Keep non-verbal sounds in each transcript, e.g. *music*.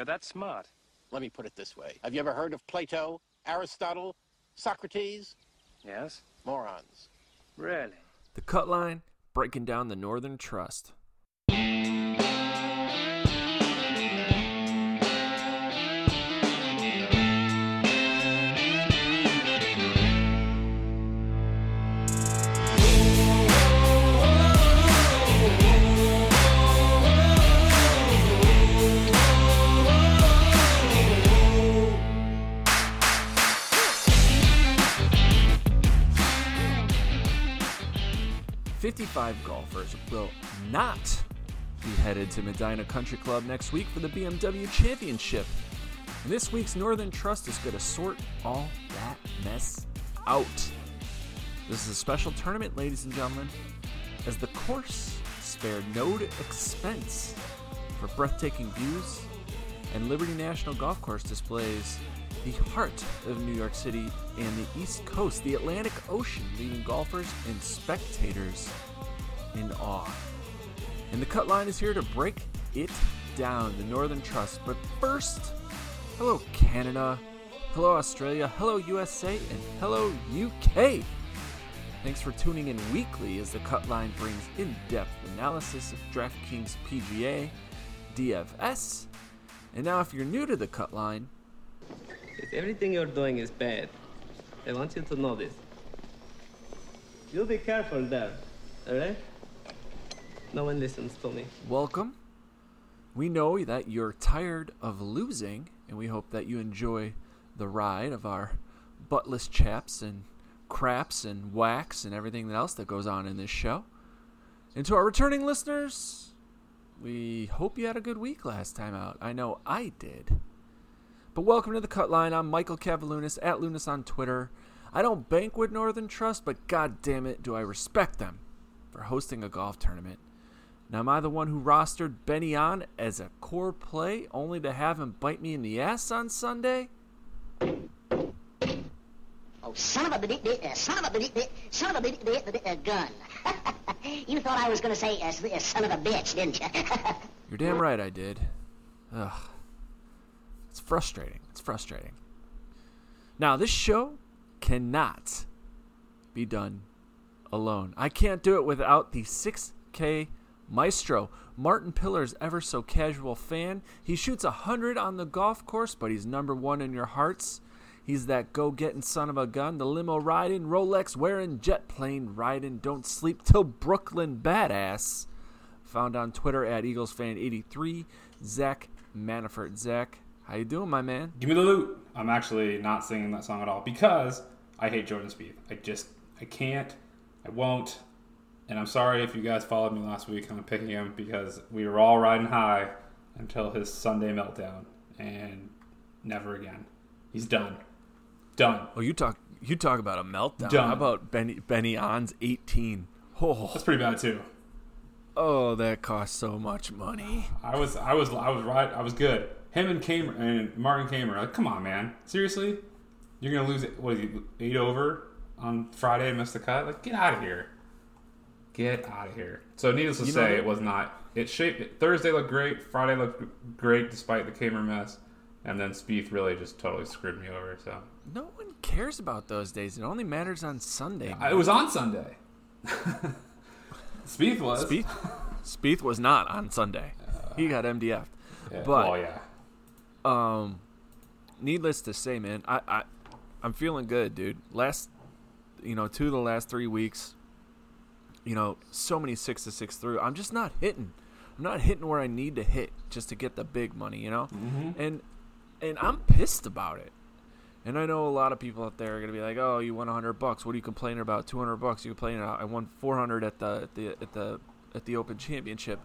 You're that smart. Let me put it this way. Have you ever heard of Plato, Aristotle, Socrates? Yes? Morons. Really? The Cut Line, breaking down the Northern Trust. 55 golfers will not be headed to Medinah Country Club next week for the BMW Championship. And this week's Northern Trust is going to sort all that mess out. This is a special tournament, ladies and gentlemen, as the course spared no expense for breathtaking views, and Liberty National Golf Course displays the heart of New York City and the East Coast, the Atlantic Ocean, leaving golfers and spectators in awe. And the cut line is here to break it down, the Northern Trust. But first, hello Canada, hello Australia, hello USA, and hello UK. Thanks for tuning in weekly as the cut line brings in depth analysis of DraftKings PGA, DFS. And now, if you're new to the cut everything you're doing is bad, I want you to know this. You'll be careful there, alright? No one listens to me. welcome. We know that you're tired of losing, and we hope that you enjoy the ride of our buttless chaps and craps and wax and everything else that goes on in this show. And to our returning listeners, we hope you had a good week last time out. I know I did. But welcome to the Cut Line. I'm Michael Cavalunas at Lunas on Twitter. I don't bank with Northern Trust, but god damn it, do I respect them for hosting a golf tournament. Now, am I the one who rostered Ben An as a core play only to have him bite me in the ass on Sunday? Oh, son of a bit, uh, son of a bit, son of a bit, bit, uh, gun. *laughs* you thought I was going to say uh, uh, son of a bitch, didn't you? *laughs* You're damn right I did. Ugh. It's frustrating. It's frustrating. Now, this show cannot be done alone. I can't do it without the 6K maestro. Martin Pillar's ever so casual fan. He shoots a 100 on the golf course, but he's number one in your hearts. He's that go getting son of a gun, the limo riding, Rolex wearing, jet plane riding, don't sleep till Brooklyn badass. Found on Twitter at EaglesFan83, Zac Manafort. Zac, how you doing, my man? Give me the loot. I'm actually not singing that song at all because I hate Jordan Spieth. I just I can't. I won't. And I'm sorry if you guys followed me last week on picking him because we were all riding high until his Sunday meltdown and never again. He's done. Done. Oh, you talk you talk about a meltdown. Done. How about Benny Ben An's 18? Oh, That's pretty bad too. oh, that cost so much money. I was I was I was right. I was good. Him and Kaymer and Martin Kaymer. Like, come on, man. Seriously, you're gonna lose what is he eight over on Friday and miss the cut? Like, get out of here. Get out of here. So, needless to You say, it was not. It shaped. Thursday looked great. Friday looked great despite the Kaymer mess, and then Spieth really just totally screwed me over. So No one cares about those days. It only matters on Sunday. it was on Sunday. *laughs* Spieth was. Spieth, Spieth was not on Sunday. He got MDF. Yeah, but well, yeah. Um, needless to say, man, I, I I'm feeling good, dude. Last, you know, two of the last three weeks, you know, so many six to six through. I'm just not hitting. I'm not hitting where I need to hit just to get the big money, you know. And and I'm pissed about it. And I know a lot of people out there are gonna be like, "Oh, you won 100 bucks. What are you complaining about? 200 bucks? You complaining about? I won 400 at the at the at the at the Open Championship."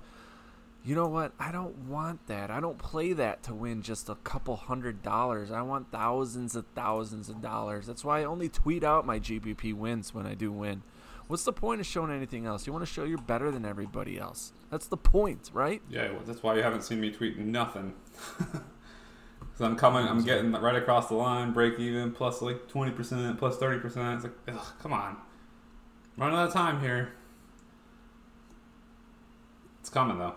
You know what? I don't want that. I don't play that to win just a couple hundred dollars. I want thousands of thousands of dollars. That's why I only tweet out my GPP wins when I do win. What's the point of showing anything else? You want to show you're better than everybody else. That's the point, right? Yeah, well, that's why you haven't seen me tweet nothing. *laughs* Because I'm coming, I'm getting right across the line, break even, plus like 20%, plus 30%. It's like, ugh, come on. Running out of time here. It's coming though.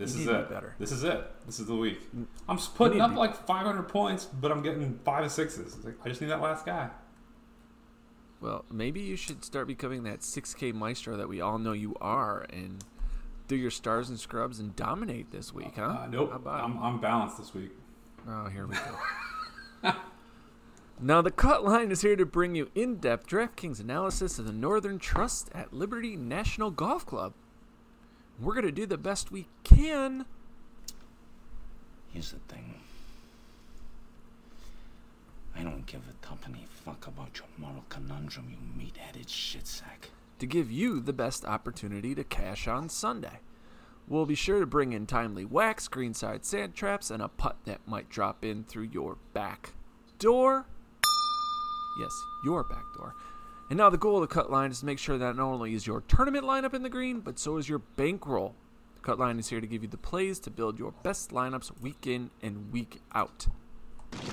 This You is it. be better. This is it. This is the week. I'm s- putting up be- like 500 points, but I'm getting five and sixes. It's like, I just need that last guy. Well, maybe you should start becoming that 6K maestro that we all know you are and do your stars and scrubs and dominate this week, huh? Uh, nope. How about I'm, I'm balanced this week. Oh, here we go. *laughs* now, the Cut Line is here to bring you in depth DraftKings analysis of the Northern Trust at Liberty National Golf Club. We're going to do the best we can. Here's the thing. I don't give a company fuck about your moral conundrum, you meat-headed shitsack. to give you the best opportunity to cash on Sunday. We'll be sure to bring in timely wax, greenside sand traps, and a putt that might drop in through your back door. Yes, your back door. And now the goal of the cut line is to make sure that not only is your tournament lineup in the green, but so is your bankroll. The cut line is here to give you the plays to build your best lineups week in and week out.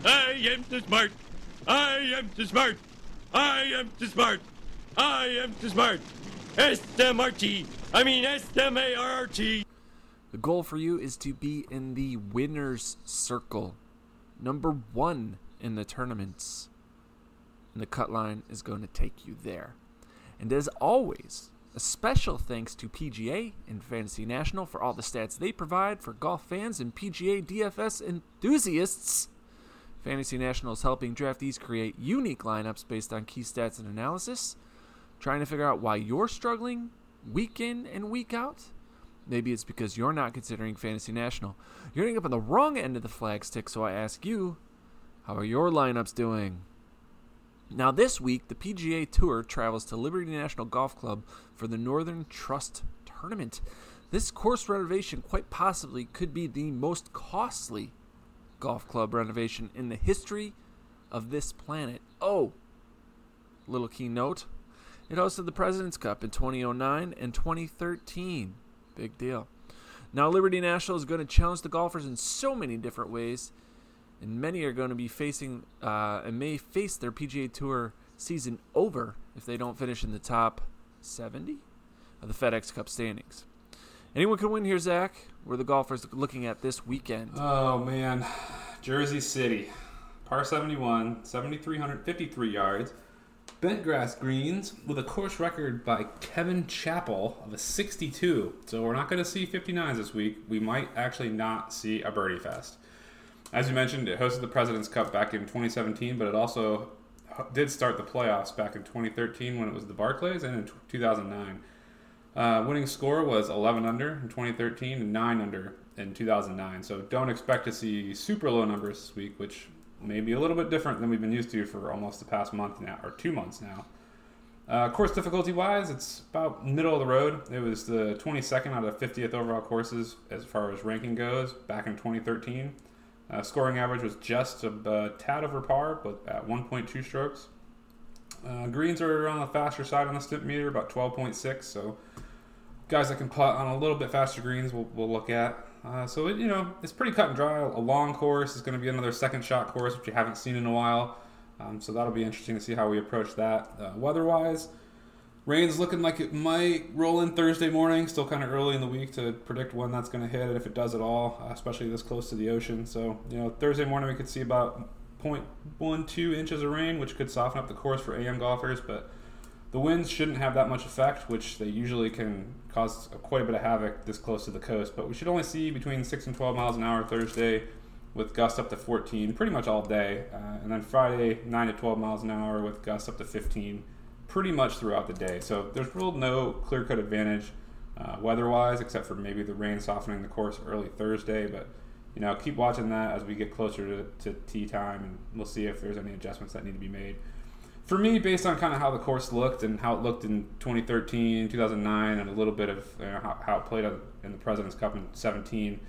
I am too smart. I am too smart. I am too smart. I am too smart. S-M-R-T. I mean S-M-A-R-R-T. The goal for you is to be in the winner's circle, number one in the tournaments. And the cut line is going to take you there. And as always, a special thanks to PGA and Fantasy National for all the stats they provide for golf fans and PGA DFS enthusiasts. Fantasy National is helping draftees create unique lineups based on key stats and analysis. Trying to figure out why you're struggling week in and week out? Maybe it's because you're not considering Fantasy National. You're ending up on the wrong end of the flagstick, so I ask you, how are your lineups doing? Now, this week, the PGA Tour travels to Liberty National Golf Club for the Northern Trust Tournament. This course renovation quite possibly could be the most costly golf club renovation in the history of this planet. Oh, little keynote. It hosted the President's Cup in 2009 and 2013. Big deal. Now, Liberty National is going to challenge the golfers in so many different ways, and many are going to be facing uh, and may face their PGA Tour season over if they don't finish in the top 70 of the FedEx Cup standings. Anyone can win here, Zac. Where the golfers looking at this weekend? Oh man, Jersey City, par 71, 7,353 yards, bent grass greens with a course record by Kevin Chappell of a 62. So we're not going to see 59s this week. We might actually not see a birdie fest. As you mentioned, it hosted the President's Cup back in 2017, but it also did start the playoffs back in 2013 when it was the Barclays and in 2009. Uh, winning score was 11 under in 2013 and 9 under in 2009. So don't expect to see super low numbers this week, which may be a little bit different than we've been used to for almost the past month now, or two months now. Uh, course difficulty wise, it's about middle of the road. It was the 22nd out of 50th overall courses as far as ranking goes back in 2013. Uh, scoring average was just a, a tad over par, but at 1.2 strokes. Uh, greens are on the faster side on the stimp meter, about 12.6. So guys that can putt on a little bit faster greens, we'll, we'll look at. Uh, so it, you know, it's pretty cut and dry. A long course is going to be another second shot course, which you haven't seen in a while. Um, so that'll be interesting to see how we approach that. Uh, weather-wise, rain's looking like it might roll in Thursday morning. Still kind of early in the week to predict when that's going to hit, and if it does at all, especially this close to the ocean. So you know, Thursday morning we could see about 0.12 inches of rain, which could soften up the course for AM golfers, but the winds shouldn't have that much effect, which they usually can cause quite a bit of havoc this close to the coast. But we should only see between 6 and 12 miles an hour Thursday with gusts up to 14 pretty much all day. Uh, and then Friday, 9 to 12 miles an hour with gusts up to 15 pretty much throughout the day. So there's real no clear cut advantage uh, weather wise, except for maybe the rain softening the course early Thursday. But you know, keep watching that as we get closer to, to tee time, and we'll see if there's any adjustments that need to be made for me, based on kind of how the course looked and how it looked in 2013, 2009, and a little bit of you know, how, how, it played in the President's Cup in 17,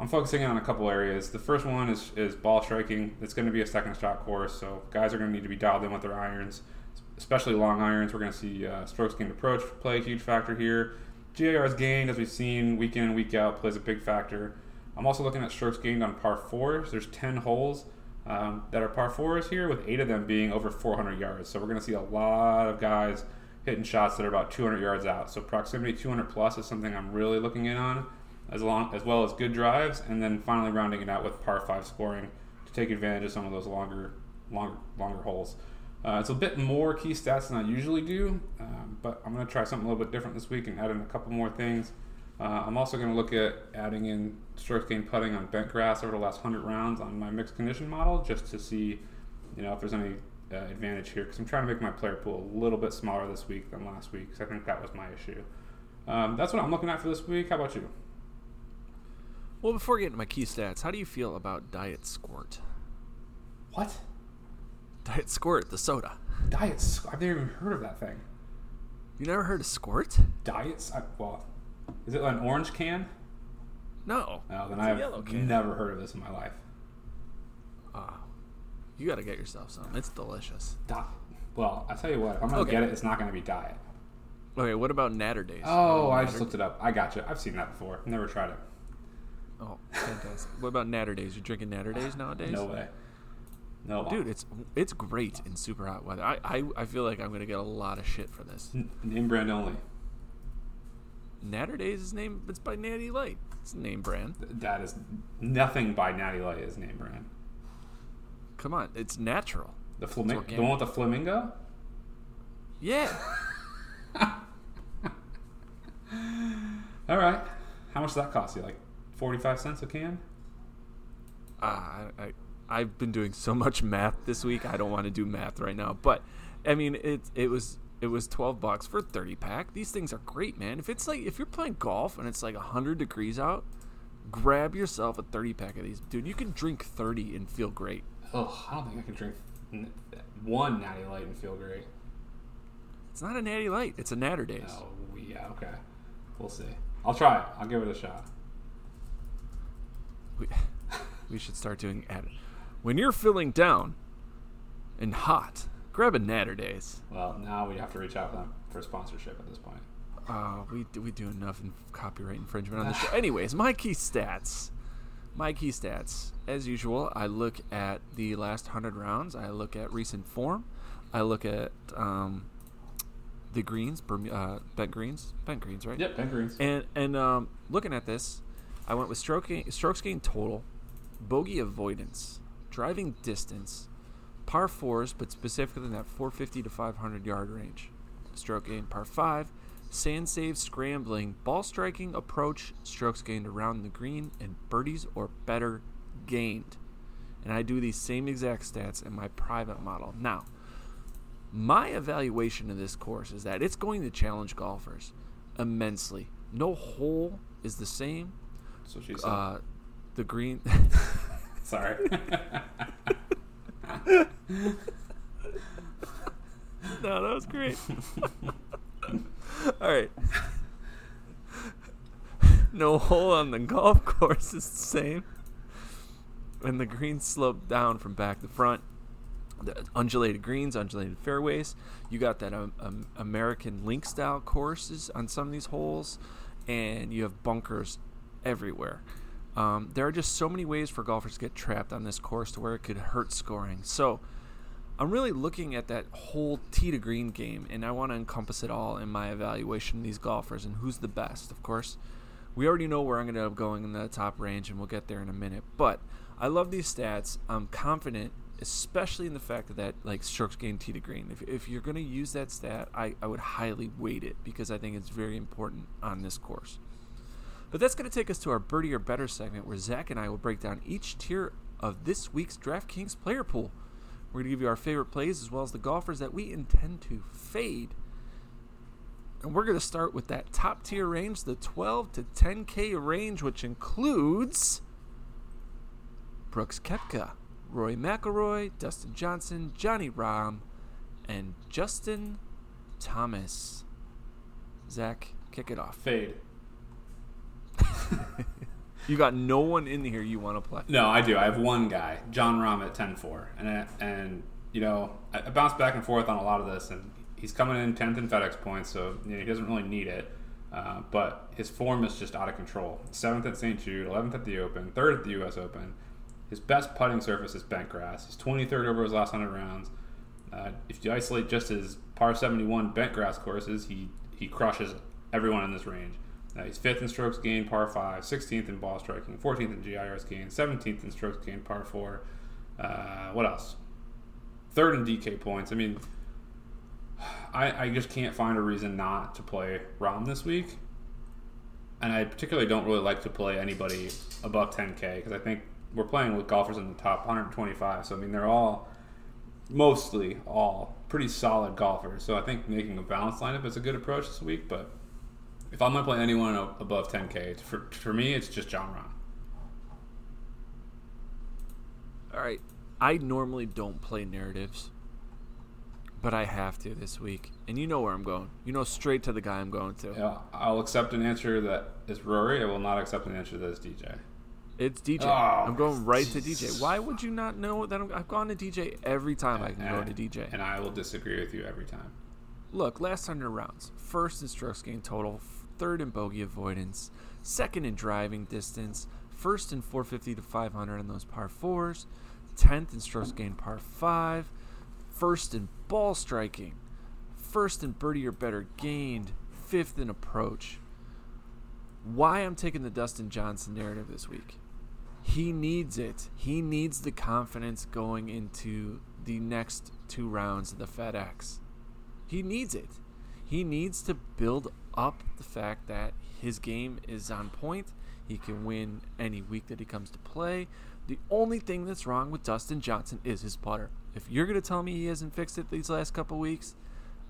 I'm focusing on a couple areas. The first one is, is ball striking. It's going to be a second shot course, so guys are going to need to be dialed in with their irons, especially long irons. We're going to see uh, strokes gained approach play a huge factor here. GIRs gained, as we've seen week in and week out, plays a big factor. I'm also looking at strokes gained on par fours. There's 10 holes um, that are par fours here, with eight of them being over 400 yards. So we're going to see a lot of guys hitting shots that are about 200 yards out. So proximity 200 plus is something I'm really looking in on. as long as well as good drives, and then finally rounding it out with par five scoring to take advantage of some of those longer, longer, longer holes. Uh, it's a bit more key stats than I usually do, um, but I'm going to try something a little bit different this week and add in a couple more things. Uh, I'm also going to look at adding in strokes gained putting on bent grass over the last 100 rounds on my mixed condition model just to see, you know, if there's any uh, advantage here because I'm trying to make my player pool a little bit smaller this week than last week because I think that was my issue. Um, that's what I'm looking at for this week. How about you? Well, before getting to my key stats, how do you feel about Diet Squirt? What? Diet Squirt, the soda. Diet? Squ- I've never even heard of that thing. You never heard of Squirt? Diets? I, well, is it an orange can? No. No, then I've never heard of this in my life. Ah, you got to get yourself some. It's delicious. Di- well, I tell you what, if I'm gonna Okay. get it, it's not gonna be diet. Okay, what about Naturdays? Oh, I Natter- just looked it up. I got you. I've seen that before. Never tried it. Oh, fantastic. what about Naturdays? You drinking Naturdays *sighs* nowadays? No way. No, Dude, it's it's great in super hot weather. I, I, I feel like I'm gonna get a lot of shit for this. N- name brand only. Natter Days is name. It's by Natty Light. It's name brand. That is nothing by Natty Light is name brand. Come on, it's natural. The flamingo, the one with the flamingo. Yeah. *laughs* All right. How much does that cost you? Like forty-five cents a can? Ah, I, I I've been doing so much math this week. I don't want to do math right now, but I mean it it was it was 12 bucks for 30 pack. These things are great, man. If it's like if you're playing golf and it's like 100 degrees out, grab yourself a 30 pack of these. Dude, you can drink 30 and feel great. Oh, I don't think I can drink one Natty Light and feel great. It's not a natty light, it's a Naturdays. Oh, yeah. Okay. We'll see. I'll try it. I'll give it a shot. We, *laughs* we should start doing ad. When you're feeling down and hot, grab a Naturdays. Well, now we have to reach out for them for sponsorship at this point. Uh, we do we do enough in copyright infringement on the show. Anyways, my key stats. My key stats. As usual, I look at the last hundred rounds. I look at recent form. I look at um, the greens, uh, bent greens, bent greens, right? Yep, bent greens. And and um, looking at this, I went with stroke gain, strokes gained total, bogey avoidance, driving distance, par fours, but specifically in that 450 to 500 yard range. Stroke gained par five, sand save, scrambling, ball striking, approach, strokes gained around the green, and birdies or better gained. And I do these same exact stats in my private model. Now, my evaluation of this course is that it's going to challenge golfers immensely. No hole is the same. So she said. Uh, the green. *laughs* Sorry. *laughs* no, that was great. All right. No hole on the golf course is the same. And the greens slope down from back to front. The undulated greens, undulated fairways. You got that um, um, American link style courses on some of these holes, and you have bunkers everywhere. Um, there are just so many ways for golfers to get trapped on this course to where it could hurt scoring. So, I'm really looking at that whole tee to green game, and I want to encompass it all in my evaluation of these golfers and who's the best. Of course, we already know where I'm going to end up going in the top range, and we'll get there in a minute. But I love these stats. I'm confident, especially in the fact that, like strokes gained tee to green. If, if you're going to use that stat, I, I would highly weight it because I think it's very important on this course. But that's going to take us to our birdie or better segment, where Zac and I will break down each tier of this week's DraftKings player pool. We're going to give you our favorite plays as well as the golfers that we intend to fade. And we're going to start with that top tier range, the 12 to 10K range, which includes Brooks Koepka, Rory McIlroy, Dustin Johnson, Johnny Rahm, and Justin Thomas. Zac, kick it off. Fade. *laughs* You got no one in here you want to play. No, I do. I have one guy, Jon Rahm at 10-4. And, and you know, I, I bounce back and forth on a lot of this, and he's coming in 10th in FedEx points, so you know, he doesn't really need it. Uh, but his form is just out of control. Seventh at St. Jude, 11th at the Open, third at the U.S. Open. His best putting surface is bent grass. He's 23rd over his last 100 rounds. Uh, if you isolate just his par 71 bent grass courses, he, he crushes everyone in this range. Uh, he's fifth in strokes gained, par five, 16th in ball striking, 14th in GIRs gained, 17th in strokes gained, par four. Uh, what else? Third in DK points. I mean, *sighs* I, I just can't find a reason not to play Rahm this week. And I particularly don't really like to play anybody above 10K because I think we're playing with golfers in the top 125. So, I mean, they're all, mostly all, pretty solid golfers. So, I think making a balanced lineup is a good approach this week. But if I'm going to play anyone above 10K, for, for me, it's just Jon Rahm. All right. I normally don't play narratives but I have to this week. And you know where I'm going. You know straight to the guy I'm going to. Yeah, I'll accept an answer that is Rory. I will not accept an answer that is DJ. It's DJ. Oh, I'm going right to DJ. Why would you not know that I'm, I've gone to DJ every time I can and, go to DJ? And I will disagree with you every time. Look, last 100 rounds. First in strokes gained total, third in bogey avoidance, second in driving distance, first in 450 to 500 on those par fours, 10th in strokes gained par five, first in ball striking, first in birdie or better gained, fifth in approach. Why I'm taking the Dustin Johnson narrative this week. He needs it. He needs the confidence going into the next two rounds of the FedEx. He needs it. He needs to build up the fact that his game is on point. He can win any week that he comes to play. The only thing that's wrong with Dustin Johnson is his putter. If you're going to tell me he hasn't fixed it these last couple weeks,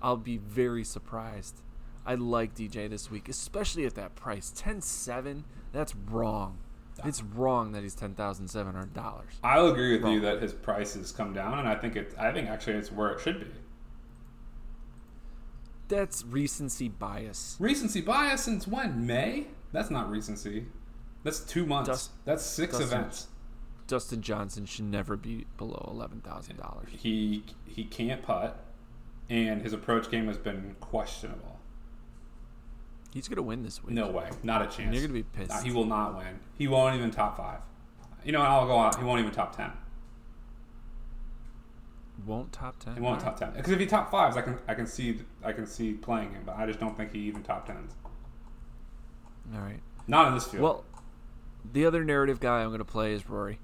I'll be very surprised. I like DJ this week, especially at that price. 10-7, that's wrong. It's wrong that he's ten thousand seven hundred dollars. I'll agree with wrong. you that his price has come down, and I think it. I think actually it's where it should be. That's recency bias. Recency bias since when? May? That's not recency. That's two months. Dust, That's six Dustin, events. Dustin Johnson should never be below eleven thousand dollars. He he can't putt, and his approach game has been questionable. He's gonna win this week. No way, not a chance. And you're gonna be pissed. No, he will not win. He won't even top five. You know, I'll go on. He won't even top ten. Won't top ten. He won't top ten because if he top fives, I can I can see I can see playing him, but I just don't think he even top tens. All right. Not in this field. Well, the other narrative guy I'm going to play is Rory.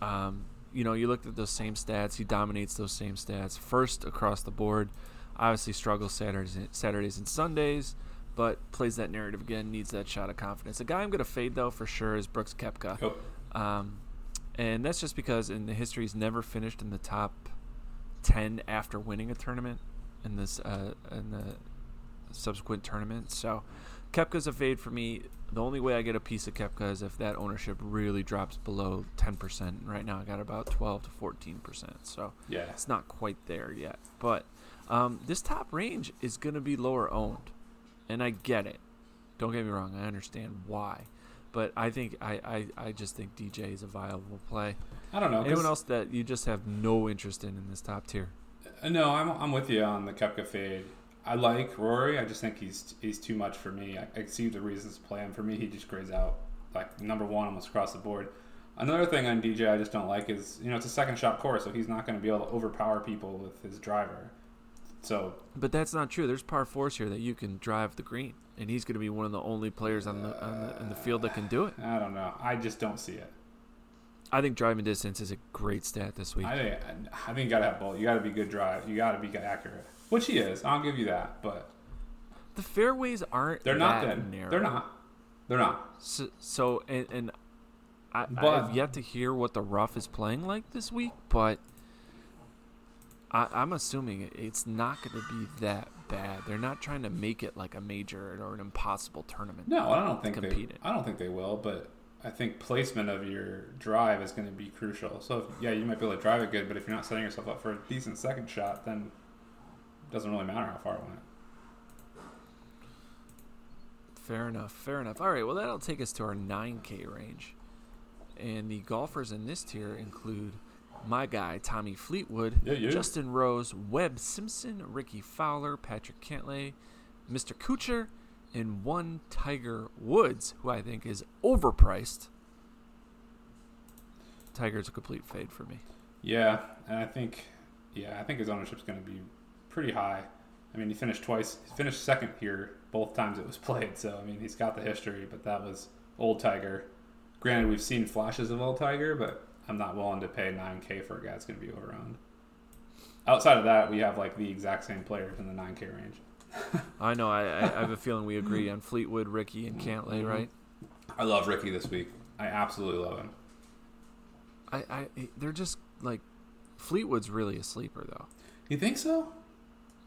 Um, you know, you looked at those same stats. He dominates those same stats. First across the board. Obviously struggles Saturdays, Saturdays and Sundays, but plays that narrative again. Needs that shot of confidence. A guy I'm going to fade though for sure is Brooks Koepka. Yep. Um, and that's just because in the history he's never finished in the top ten after winning a tournament in this uh, in the subsequent tournament. So Koepka's a fade for me. The only way I get a piece of Koepka is if that ownership really drops below 10%. Right now, I got about 12 to 14%. So yeah, it's not quite there yet. But um, this top range is going to be lower owned, and I get it. Don't get me wrong. I understand why, but I think I, I, I just think DJ is a viable play. I don't know. Anyone else that you just have no interest in in this top tier? Uh, no, I'm, I'm with you on the Koepka fade. I like Rory. I just think he's he's too much for me. I, I see the reasons to play him. For me, he just grades out like number one almost across the board. Another thing on DJ I just don't like is you know it's a second shot course, so he's not going to be able to overpower people with his driver. So, but that's not true. There's par fours here that you can drive the green, and he's going to be one of the only players on the, on the in the field that can do it. I don't know. I just don't see it. I think driving distance is a great stat this week. I think I think you got to have both. You got to be good drive. You got to be accurate. Which he is. I'll give you that. But the fairways aren't. They're not that that narrow. They're not. They're not. So, so and, and I, But- I have yet to hear what the rough is playing like this week, but I, I'm assuming it's not going to be that bad. They're not trying to make it like a major or an impossible tournament. No, I don't think they. in. I don't think they will. But I think placement of your drive is going to be crucial. So if, yeah, you might be able to drive it good, but if you're not setting yourself up for a decent second shot, then it doesn't really matter how far it went. Fair enough. Fair enough. All right. Well, that'll take us to our 9K range. And the golfers in this tier include my guy, Tommy Fleetwood, Yeah, yeah. Justin Rose, Webb Simpson, Rickie Fowler, Patrick Cantlay, Mr. Kuchar, and one Tiger Woods, who I think is overpriced. Tiger's a complete fade for me. Yeah, and I think, yeah, I think his ownership's going to be pretty high. I mean, he finished twice. He finished second here both times it was *laughs* played. So I mean, he's got the history, but that was old Tiger. Granted, we've seen flashes of old Tiger, but I'm not willing to pay 9K for a guy that's going to be overowned. Outside of that, we have like the exact same players in the 9K range. I know. I, I, have a feeling we agree on Fleetwood, Rickie, and Cantlay, mm-hmm. right? I love Rickie this week. I absolutely love him. I, I they're just like Fleetwood's really a sleeper though. You think so?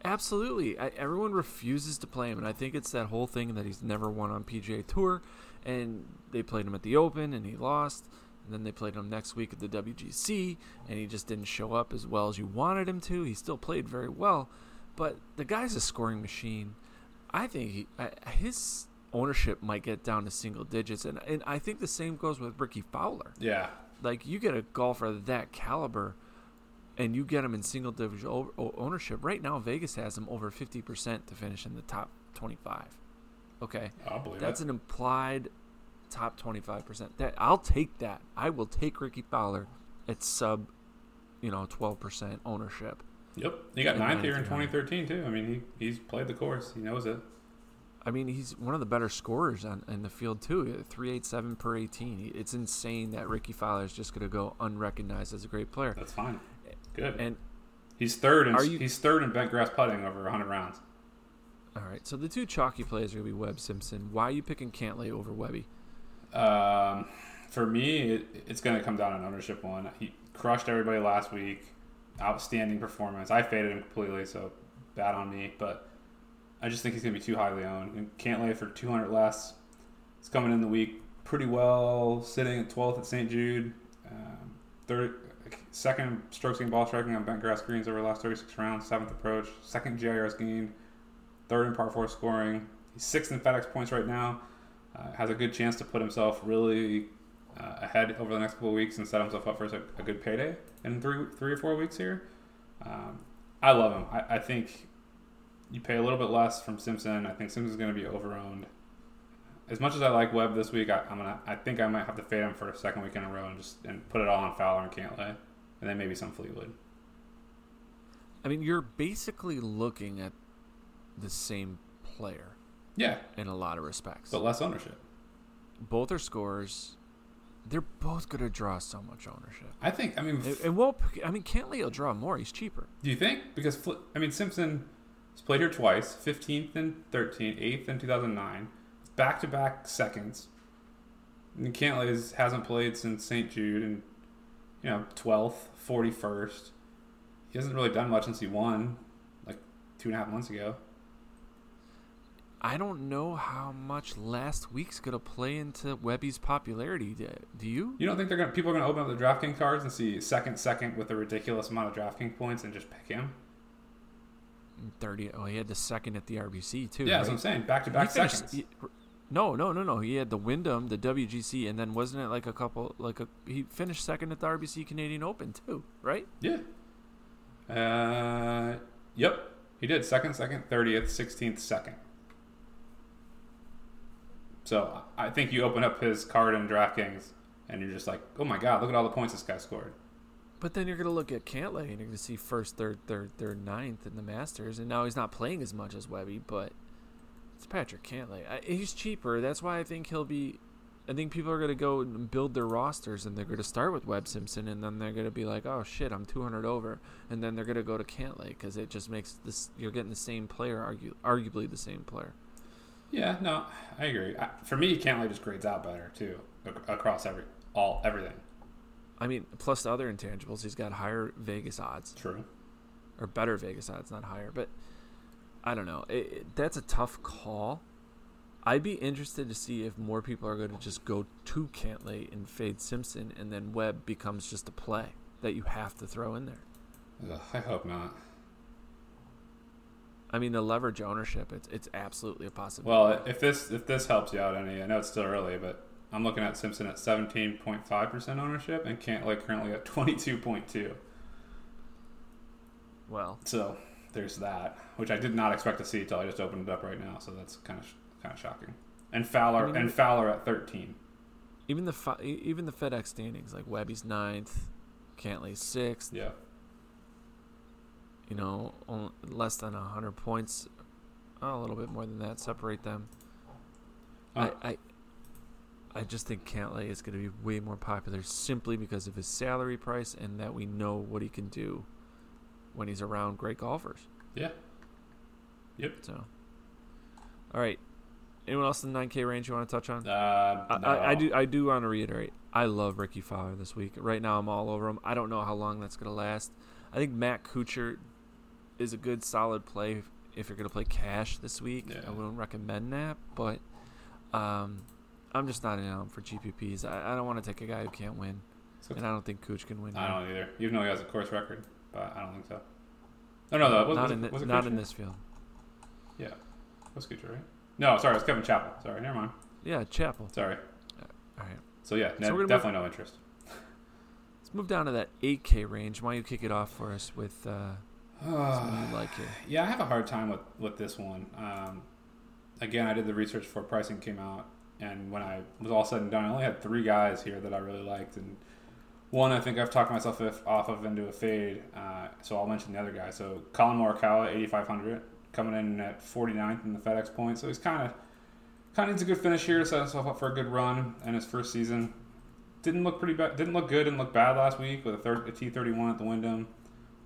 Absolutely. I, everyone refuses to play him, and I think it's that whole thing that he's never won on PGA Tour, and they played him at the Open and he lost, and then they played him next week at the WGC, and he just didn't show up as well as you wanted him to. He still played very well, but the guy's a scoring machine. I think he, I, his ownership might get down to single digits, and and I think the same goes with Rickie Fowler. Yeah. Like you get a golfer of that caliber and you get him in single division ownership. Right now, Vegas has him over 50% to finish in the top 25. Okay. I'll believe That's it. an implied top 25%. That I'll take that. I will take Rickie Fowler at sub, you know, 12% ownership. Yep. He got ninth here in 2013 too. I mean, he he's played the course. He knows it. I mean, he's one of the better scorers on in the field too. Three eight seven per eighteen. It's insane that Rickie Fowler is just going to go unrecognized as a great player. That's fine. Good. And he's third in Are you- he's third in bent grass putting over 100 rounds. all right, so the two chalky plays are going to be Webb Simpson. Why are you picking Cantlay over Webby? Um, for me, it, it's going to come down to an ownership one. He crushed everybody last week. Outstanding performance. I faded him completely, so bad on me. But I just think he's going to be too highly owned. And Cantlay for 200 less. He's coming in the week pretty well, sitting at 12th at St. Jude. Um, third, second strokes gained ball striking on bent grass greens over the last 36 rounds. Seventh approach. Second GIRs gained. Third in par four scoring. He's sixth in FedEx points right now. Uh, has a good chance to put himself really uh, ahead over the next couple of weeks and set himself up for a, a good payday in three three or four weeks here. Um, I love him. I, I think you pay a little bit less from Simpson. I think Simpson's going to be overowned. As much as I like Webb this week, I, I'm gonna. I think I might have to fade him for a second week in a row and just and put it all on Fowler and Cantlay, and then maybe some Fleetwood. I mean, you're basically looking at the same player Yeah, in a lot of respects. but less ownership. Both are scorers. They're both going to draw so much ownership. I think. I mean, And, and won't. I mean, Cantlay will draw more. He's cheaper. Do you think? Because I mean, Simpson has played here twice: 15th and 13th, 8th in 2009, back-to-back seconds. And Cantlay has- hasn't played since St. Jude, and you know, 12th, 41st. He hasn't really done much since he won, like two and a half months ago. I don't know how much last week's going to play into Webby's popularity. Do you? You don't think they're gonna people are gonna open up the DraftKings cards and see second, second with a ridiculous amount of DraftKings points and just pick him? Thirty. Oh, he had the second at the RBC too. Yeah, that's what I'm saying. Back to back seconds. he- no, no, no, no. He had the Wyndham, the WGC, and then wasn't it like a couple? Like a he finished second at the RBC Canadian Open too, right? Yeah. Uh, yep. He did second, second, thirtieth, sixteenth, second. So I think you open up his card in DraftKings, and you're just like, oh my god, look at all the points this guy scored. But then you're gonna look at Cantlay and you're gonna see first, third, third, third, ninth in the Masters, and now he's not playing as much as Webby, but it's Patrick Cantlay. I, he's cheaper. That's why I think he'll be. I think people are gonna go and build their rosters, and they're gonna start with Webb Simpson, and then they're gonna be like, "Oh shit, I'm 200 over," and then they're gonna go to Cantlay because it just makes this. You're getting the same player, argue, arguably the same player. Yeah, no, I agree. I, for me, Cantlay just grades out better too across every all everything. I mean, plus the other intangibles, he's got higher Vegas odds. True. or better Vegas odds, not higher. But I don't know. It, it- that's a tough call. I'd be interested to see if more people are going to just go to Cantlay and fade Simpson, and then Webb becomes just a play that you have to throw in there. Ugh, I hope not. I mean, the leverage ownership, it's it's absolutely a possibility. Well, if this if this helps you out any, I know it's still early, but I'm looking at Simpson at 17.5 percent ownership and Cantlay currently at 22.2. well, So there's that, which I did not expect to see until I just opened it up right now. So that's kind of kind of shocking. And Fowler I mean, and Fowler at 13. even the even the FedEx standings, like Webby's ninth, Cantlay's sixth. Yeah, you know, less than 100 points, oh, a little bit more than that, separate them. Oh. I, I I just think Cantlay is going to be way more popular simply because of his salary price and that we know what he can do when he's around great golfers. Yeah. Yep. So, all right. Anyone else in the 9K range you want to touch on? Uh, no. I, I do. I do want to reiterate. I love Rickie Fowler this week. Right now, I'm all over him. I don't know how long that's going to last. I think Matt Kuchar is a good, solid play if you're going to play cash this week. Yeah. I wouldn't recommend that, but um, I'm just not in on for GPPs. I, I don't want to take a guy who can't win, and I don't think Kuch can win. I don't either. Even though he has a course record, but I don't think so. No, no, no. Was, not was in the, was it not Kuchar? in this field. Yeah, was Kuchar, right? No, sorry, it's Kevin Chappell. Sorry, never mind. Yeah, Chappell. Sorry. All right. So yeah, So no, we're gonna definitely no interest. Let's move down to that 8K range. Why don't you kick it off for us with uh, you like here? *sighs* Yeah, I have a hard time with with this one. Um, again, I did the research before pricing came out, and when I was all said and done, I only had three guys here that I really liked, and one I think I've talked myself off of into a fade. Uh, so I'll mention the other guy. So Collin Morikawa, eighty five hundred, coming in at 49th in the FedEx point. So he's kind of kind of needs a good finish here to set himself up for a good run in his first season. Didn't look pretty bad. Didn't look good. Didn't look bad last week with a, third, a T thirty one at the Wyndham.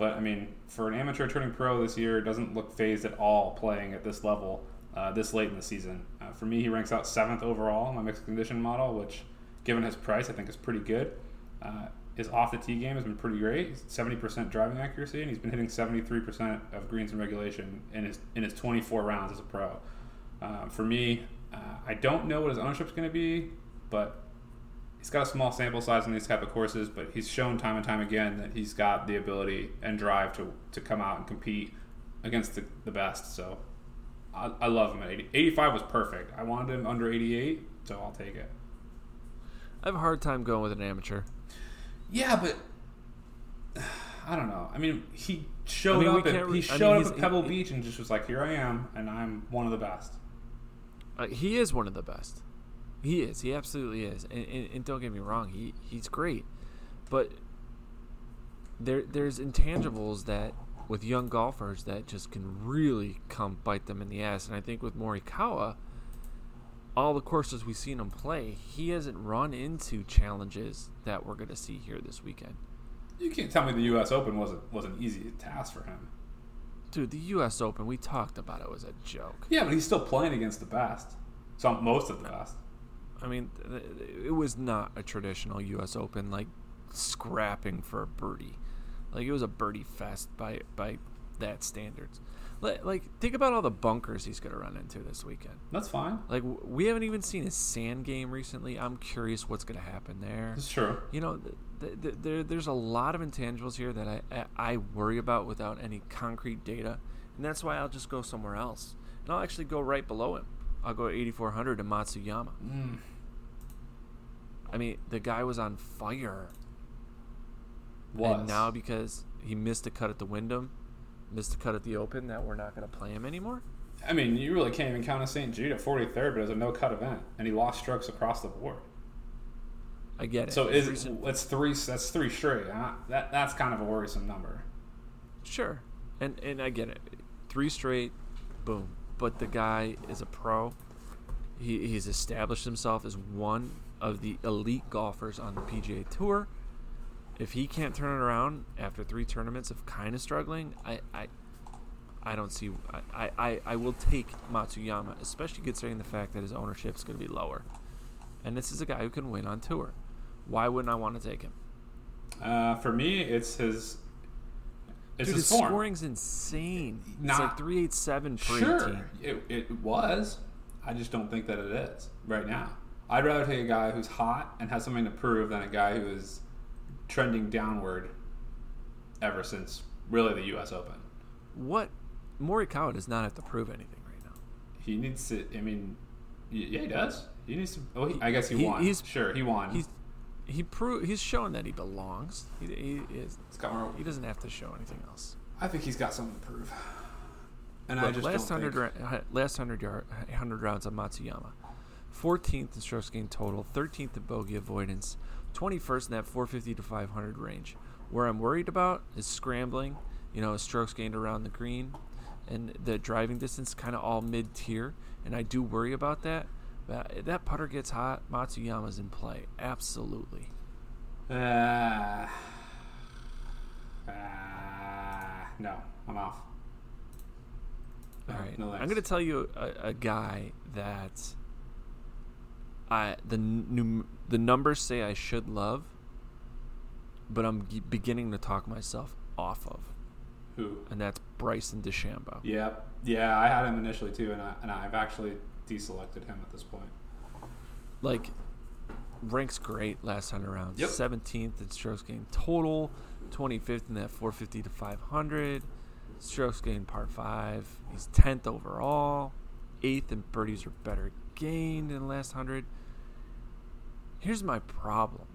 But I mean, for an amateur turning pro this year, doesn't look phased at all playing at this level uh, this late in the season. Uh, for me, he ranks out seventh overall in my mixed condition model, which, given his price, I think is pretty good. Uh, his off the tee game has been pretty great. Seventy percent driving accuracy, and he's been hitting seventy three percent of greens in regulation in his in his twenty four rounds as a pro. Uh, for me, uh, I don't know what his ownership's going to be, but he's got a small sample size in these type of courses, but he's shown time and time again that he's got the ability and drive to, to come out and compete against the, the best. So I, I love him at 80. 85 was perfect. I wanted him under 88, so I'll take it. I have a hard time going with an amateur. Yeah, but *sighs* I don't know. I mean, he showed I mean, up. At, re- he I mean, showed up at Pebble he- Beach and just was like, "Here I am, and I'm one of the best." Uh, he is one of the best. He is. He absolutely is. And, and, and don't get me wrong, he he's great. But there there's intangibles that with young golfers that just can really come bite them in the ass. And I think with Morikawa, all the courses we've seen him play, he hasn't run into challenges that we're going to see here this weekend. You can't tell me the U.S. Open wasn't was an easy task for him. Dude, the U.S. Open, we talked about it was a joke. Yeah, but he's still playing against the best. Some most of the best. I mean, it was not a traditional U.S. Open like scrapping for a birdie. Like it was a birdie fest by by that standards. Like, like think about all the bunkers he's going to run into this weekend. That's fine. Like we haven't even seen his sand game recently. I'm curious what's going to happen there. It's true. You know, th- th- th- there there's a lot of intangibles here that I, I I worry about without any concrete data, and that's why I'll just go somewhere else. And I'll actually go right below him. I'll go 8400 to Matsuyama. Mm. I mean, the guy was on fire. Was And now because he missed a cut at the Wyndham, missed a cut at the Open, that we're not going to play him anymore. I mean, you really can't even count a St. Jude at 43rd, but it was a no cut event, and he lost strokes across the board. I get it. So is recent- it's three? That's three straight. That that's kind of a worrisome number. Sure, and and I get it. Three straight, boom. But the guy is a pro. He he's established himself as one of the elite golfers on the PGA Tour. If he can't turn it around after three tournaments of kind of struggling, I I, I don't see. I, I, I will take Matsuyama, especially considering the fact that his ownership is going to be lower, and this is a guy who can win on tour. Why wouldn't I want to take him? Uh, for me, it's his. It's Dude, his, his scoring's insane. it's like three eight seven Sure, 18. it, it was. I just don't think that it is right now. I'd rather take a guy who's hot and has something to prove than a guy who is trending downward ever since really the U.S. Open. What Morikawa does not have to prove anything right now. He needs to. I mean, yeah, he does. He needs to. Oh, he, I guess he, He- won. he's- sure, he won. He's he pro- he's shown that he belongs. He, he is. More- He doesn't have to show anything else. I think he's got something to prove. And I just last hundred ra- uh, last hundred yard hundred rounds on Matsuyama, fourteenth in strokes gained total, thirteenth in bogey avoidance, twenty first in that four fifty to five hundred range. Where I'm worried about is scrambling You know, strokes gained around the green, and the driving distance kind of all mid tier, and I do worry about that. But that putter gets hot, Matsuyama's in play. Absolutely. Uh, uh, no, I'm off. All right, No, I'm going to tell you a, a guy that I the num- the numbers say I should love, but I'm g- beginning to talk myself off of, Who? and that's Bryson DeChambeau. Yep. Yeah, I had him initially too, and, I, and I've actually deselected him at this point. Like ranks great last time around. Yep. 17th in strokes gained total, 25th in that 450 to 500. Strokes gained par 5. He's 10th overall. 8th in birdies or better gained in the last 100. Here's my problem.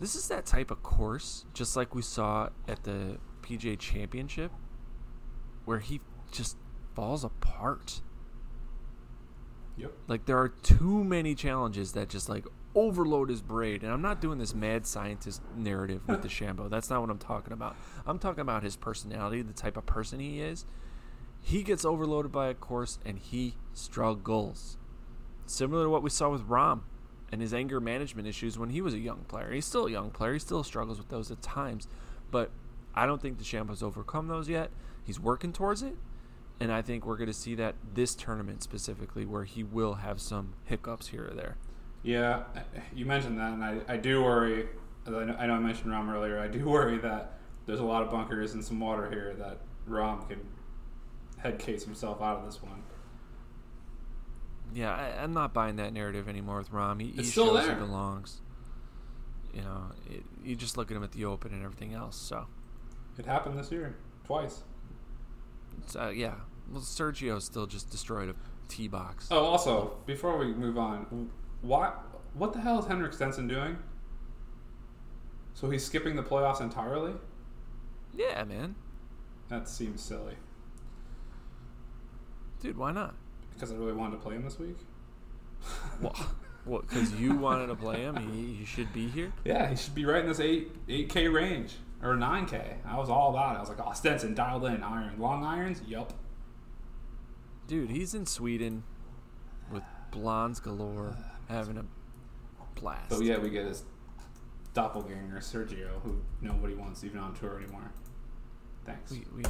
This is that type of course, just like we saw at the PGA Championship, where he just falls apart. Yep. Like there are too many challenges that just like overload his brain. And I'm not doing this mad scientist narrative with the *laughs* Shambo. That's not what I'm talking about. I'm talking about his personality, the type of person he is. He gets overloaded by a course and he struggles. Similar to what we saw with Rahm and his anger management issues when he was a young player. He's still a young player. He still struggles with those at times. But I don't think DeChambeau's overcome those yet. He's working towards it. And I think we're going to see that this tournament specifically, where he will have some hiccups here or there. Yeah, you mentioned that, and I, I do worry. I know, I mentioned Rahm earlier. I do worry that there's a lot of bunkers and some water here that Rahm can head case himself out of this one. Yeah, I, I'm not buying that narrative anymore with Rahm. He, he still shows there. he belongs. You know, it, you just look at him at the Open and everything else. So, It happened this year twice. uh, yeah. Well, Sergio still just destroyed a tee box. Oh, also, before we move on, why? What the hell is Henrik Stenson doing? So he's skipping the playoffs entirely? Yeah, man. That seems silly. Dude, why not? Because I really wanted to play him this week. Well, *laughs* what? Because you wanted to play him, he, he should be here. Yeah, he should be right in this eight eight K range or nine K. I was all about it. I was like, oh, Stenson dialed in iron, long irons. Yup. Dude, he's in Sweden with blondes galore, uh, having a blast. So yeah, we get his doppelganger Sergio, who nobody wants even on tour anymore. Thanks. We, we,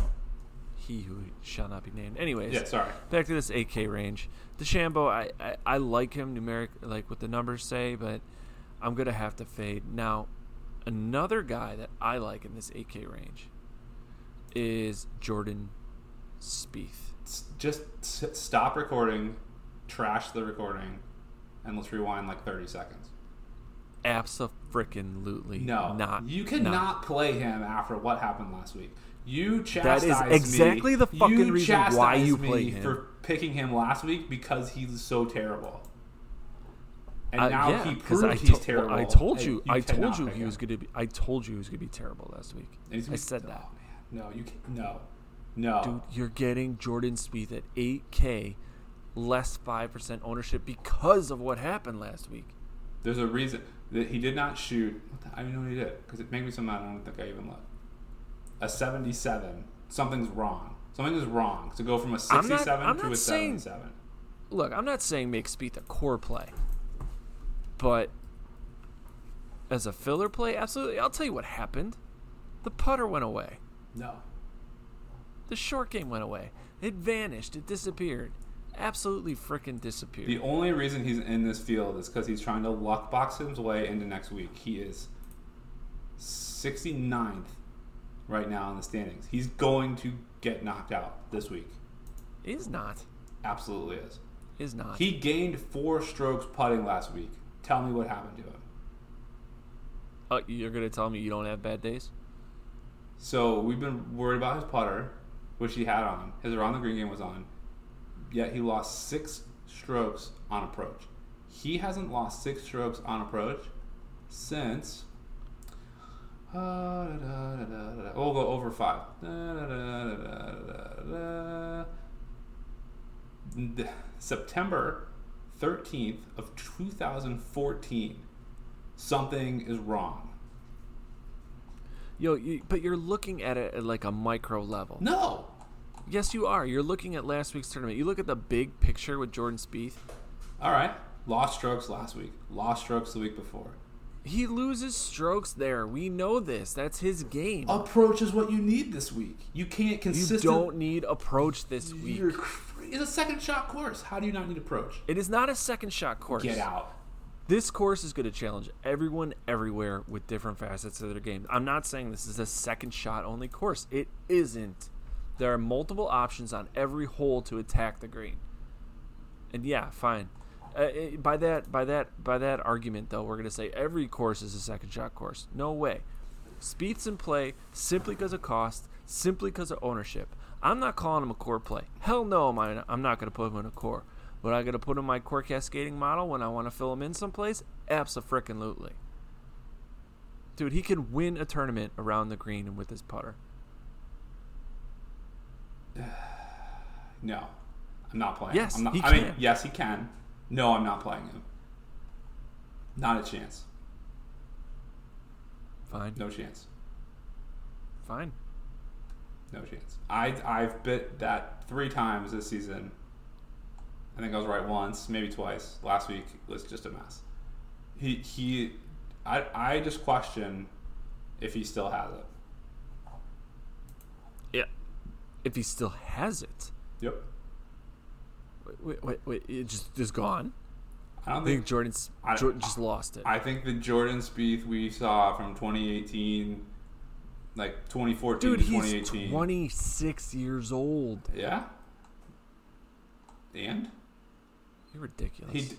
he who shall not be named. Anyways, yeah, sorry. back to this 8K range. DeChambeau, I, I, I like him numeric, like what the numbers say, but I'm gonna have to fade. Now, another guy that I like in this 8K range is Jordan Spieth. Just stop recording, trash the recording, and let's rewind like thirty seconds. Absolutely No, not. You cannot play him after what happened last week. You That chastised is exactly me. the fucking you reason why you me play him. for picking him last week because he's so terrible. And Uh, now yeah, he proved I he's to- terrible. I told and you, I told you he was gonna be. I told you he was gonna be terrible last week. I be- said oh, that. man. No, you can't. No, no. Dude, you're getting Jordan Spieth at 8K, less 5% ownership because of what happened last week. There's a reason that he did not shoot. I don't even know what he did because it made me so mad. I don't think I even looked. A 77. Something's wrong. Something is wrong to go from a I'm not- 67 I'm to a saying- 77. Look, I'm not saying make Spieth the core play, but as a filler play, absolutely. I'll tell you what happened. The putter went away. No. The short game went away. It vanished. It disappeared. Absolutely freaking disappeared. The only reason he's in this field is because he's trying to luck box his way into next week. He is 69th right now in the standings. He's going to get knocked out this week. is not. Absolutely is. Is not. He gained four strokes putting last week. Tell me what happened to him. Oh, you're gonna tell me you don't have bad days? So we've been worried about his putter, which he had on. His around the green game was on. Yet he lost six strokes on approach. He hasn't lost six strokes on approach since. Uh, da, da, da. We'll go over five. September 13th of 2014. Something is wrong. Yo, you, but you're looking at it at like a micro level. No. Yes, you are. You're looking at last week's tournament. You look at the big picture with Jordan Spieth. All right. Lost strokes last week. Lost strokes the week before. He loses strokes there. We know this. That's his game. Approach is what you need this week. You can't you don't need approach this week. You're it's a second shot course. How do you not need approach? It is not a second shot course. Get out. This course is going to challenge everyone everywhere with different facets of their game. I'm not saying this is a second shot only course. It isn't. There are multiple options on every hole to attack the green. And yeah, fine. Uh, it- by that by that by that argument though, we're going to say every course is a second shot course. No way. Spieth's in play simply because of cost, simply because of ownership. I'm not calling him a core play. Hell no, am I, I'm not going to put him in a core. But I going to put him in my core cascading model when I want to fill him in someplace? Absolutely. Dude, he can win a tournament around the green and with his putter. *sighs* No, I'm not playing. Yes, I'm not, he I mean, yes, he can. No, I'm not playing him. Not a chance. Fine. No chance. Fine. No chance. I I've bit that three times this season. I think I was right once, maybe twice. Last week was just a mess. He he, I I just question if he still has it. Yeah. If he still has it. Yep. Wait, wait, wait, it just is gone. I don't I think think Jordan's I- Jordan just lost it. I think the Jordan Spieth we saw from 2018, like 2014 Dude, to he's 2018. 26 years old. Yeah. And You're ridiculous. he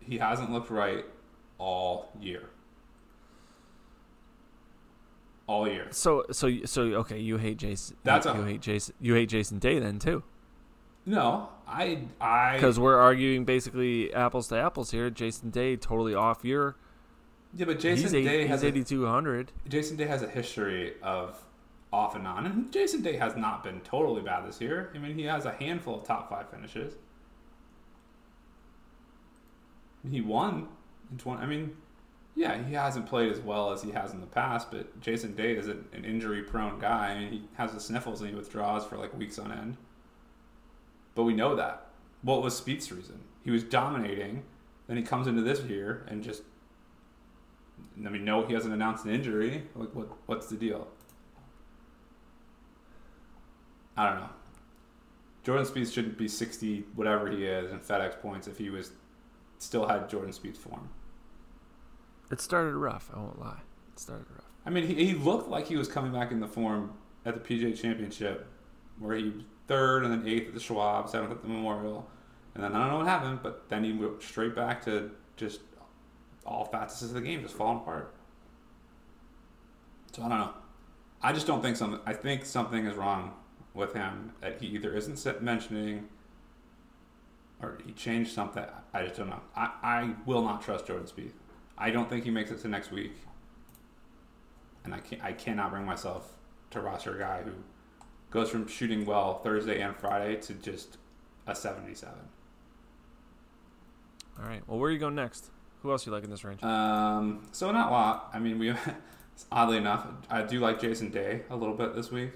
he hasn't looked right all year. All year. So so so okay, you hate Jason. That's you, a- you hate Jason. You hate Jason Day then too, No, I I because we're arguing basically apples to apples here. Jason Day totally off year. yeah, but Jason he's eight, Day has eighty two hundred. Jason Day has a history of off and on, and Jason Day has not been totally bad this year. I mean, he has a handful of top five finishes. He won in twenty. I mean, yeah, he hasn't played as well as he has in the past, but Jason Day is an, an injury-prone guy. I mean, he has the sniffles and he withdraws for like weeks on end. But we know that. What was Spieth's reason? He was dominating. Then he comes into this year and just I mean, no, he hasn't announced an injury. Like, what? What's the deal? I don't know. Jordan Spieth shouldn't be sixty, whatever he is, in FedEx points if he was still had Jordan Spieth's form. It started rough. I won't lie. It started rough. I mean, he, he looked like he was coming back in the form at the PGA Championship, where he third and then eighth at the Schwab, seventh at the Memorial, and then I don't know what happened, but then he went straight back to just all facets of the game just falling apart. So I don't know. I just don't think something. I think something is wrong with him that he either isn't mentioning or he changed something. I just don't know. I, I will not trust Jordan Spieth. I don't think he makes it to next week and I can I cannot bring myself to roster a guy who goes from shooting well Thursday and Friday to just a 77. All right. Well, where are you going next? Who else you like in this range? Um, so not a lot. I mean, we *laughs* oddly enough, I do like Jason Day a little bit this week.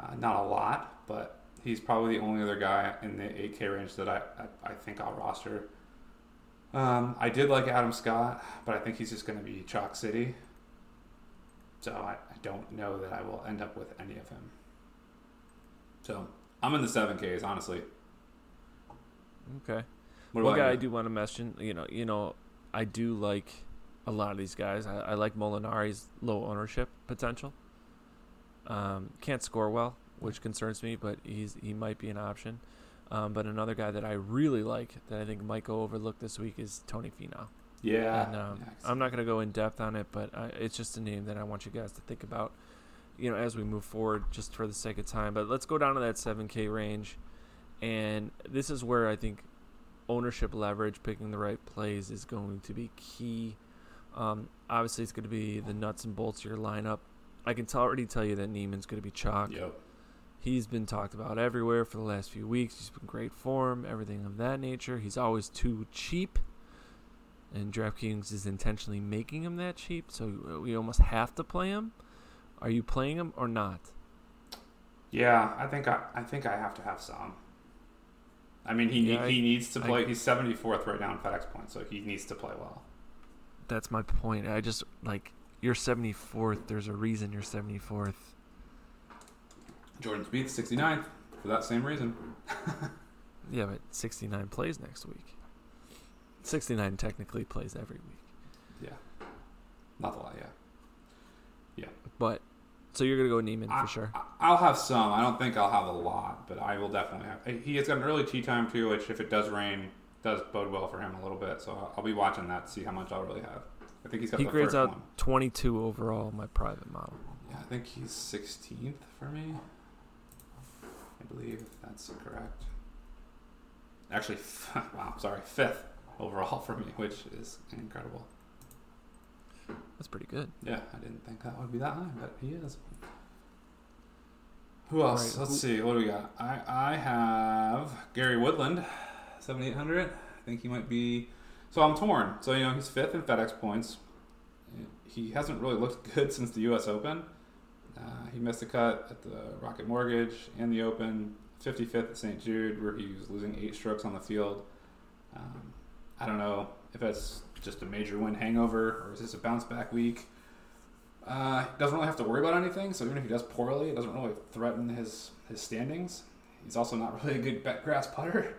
Uh, not a lot, but he's probably the only other guy in the 8K range that I I, I think I'll roster. Um, I did like Adam Scott, but I think he's just going to be chalk city. So I, I don't know that I will end up with any of him. So I'm in the 7Ks, honestly. okay. What One guy? I do want to mention, you know, you know, I do like a lot of these guys. I, I like Molinari's low ownership potential. Um, can't score well, which concerns me, but he's he might be an option. Um, but another guy that I really like that I think might go overlooked this week is Tony Finau. Yeah. and um, I'm not going to go in depth on it, but uh, it's just a name that I want you guys to think about, you know, as we move forward, just for the sake of time. But let's go down to that 7K range, and this is where I think ownership leverage, picking the right plays, is going to be key. Um, obviously, it's going to be the nuts and bolts of your lineup. I can tell, already tell you that Niemann's going to be chalk. Yep. He's been talked about everywhere for the last few weeks. He's been great form, everything of that nature. He's always too cheap, and DraftKings is intentionally making him that cheap, so we almost have to play him. Are you playing him or not? Yeah, I think I, I think I have to have some. I mean, he Yeah, he I- needs to play. I- he's seventy fourth right now in FedEx points, so he needs to play well. That's my point. I just like you're 74th. There's a reason you're 74th. Jordan Spieth 69th for that same reason. *laughs* Yeah, but 69 plays next week. 69 technically plays every week. Yeah, not a lot. Yeah. Yeah, But so you're gonna go Niemann I, for sure. I'll have some. I don't think I'll have a lot, but I will definitely have. He has got an early tea time too, which if it does rain, does bode well for him a little bit. So I'll, I'll be watching that to see how much I'll really have. I think he's got He the grades out one. 22 overall in my private model. Yeah, I think he's 16th for me. I believe if that's correct. Actually, *laughs* wow, sorry, fifth overall *laughs* for me, which is incredible. That's pretty good. Yeah, I didn't think that would be that high, but he is. Who else? Right, Let's who- see. What do we got? I I have Gary Woodland, 7800. I think he might be. So I'm torn. So you know he's fifth in FedEx points. He hasn't really looked *laughs* good since the U.S. Open. Uh, he missed a cut at the Rocket Mortgage and the Open. 55th at St. Jude, where he was losing eight strokes on the field. Um, I don't know if that's just a major win hangover or is this a bounce back week. Uh, doesn't really have to worry about anything, so even if he does poorly, it doesn't really threaten his, his standings. He's also not really a good *laughs* grass putter.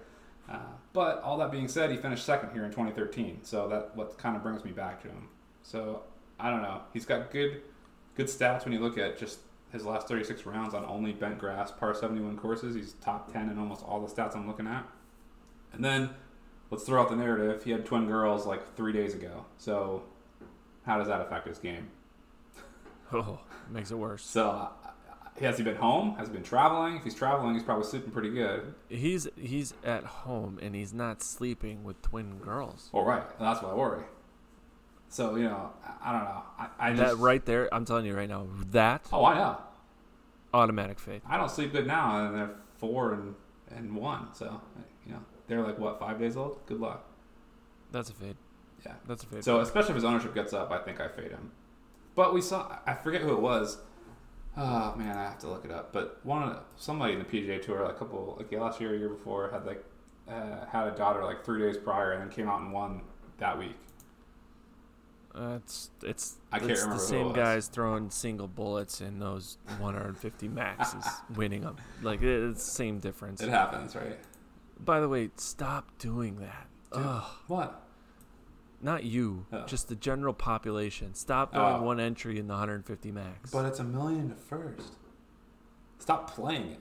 Uh, but all that being said, he finished second here in 2013, so that what kind of brings me back to him. So I don't know. He's got good good stats when you look at just his last 36 rounds on only bent grass par 71 courses. He's top 10 in almost all the stats I'm looking at. And then let's throw out the narrative. He had twin girls like three days ago. So how does that affect his game? Oh, makes it worse. So uh, has he been home? Has he been traveling? If he's traveling, he's probably sleeping pretty good. He's he's at home and he's not sleeping with twin girls. Well, right. That's what I worry. So you know, I, I don't know. I, I That right there, I'm telling you right now, that Oh, I know. automatic fade. I don't sleep good now, and they're four and and one. So you know, they're like what five days old. Good luck. That's a fade. Yeah. That's a fade. So especially if his ownership gets up, I think I fade him. But we saw I forget who it was. Oh man, I have to look it up. But one of the, somebody in the PGA Tour, like a couple like last year, or year before, had like uh, had a daughter like three days prior, and then came out and won that week. Uh, it's it's I can't it's remember the same guys throwing single bullets in those 150 maxes, *laughs* winning them. Like it's the same difference. It happens, right? By the way, stop doing that. Dude, Ugh, What? Not you, Oh. just the general population. Stop throwing Oh. one entry in the 150 max. But it's a million to first. Stop playing it.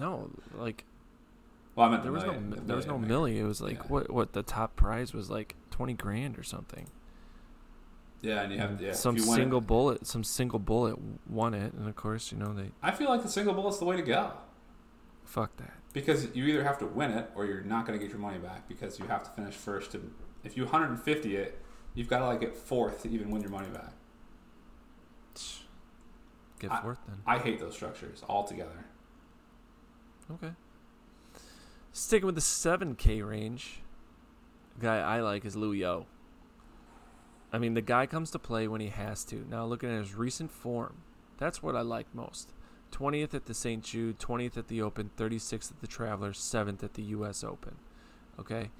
no, like Well, I meant there the was no million, mi- the there was no million milli. It was like Yeah. what what the top prize was like 20 grand or something. Yeah, and you have yeah. some win it- single bullet, some single bullet won it, and of course you know they I feel like the single bullet's the way to go. Fuck that. Because you either have to win it or you're not going to get your money back because you have to finish first. And if you 150 it, you've got to like get fourth to even win your money back. Get I- fourth then. I hate those structures altogether. Okay. Sticking with the 7K range, guy I like is Louis I mean, the guy comes to play when he has to. Now, looking at his recent form, that's what I like most. 20th at the St. Jude, 20th at the Open, 36th at the Travelers, 7th at the U.S. Open. Okay?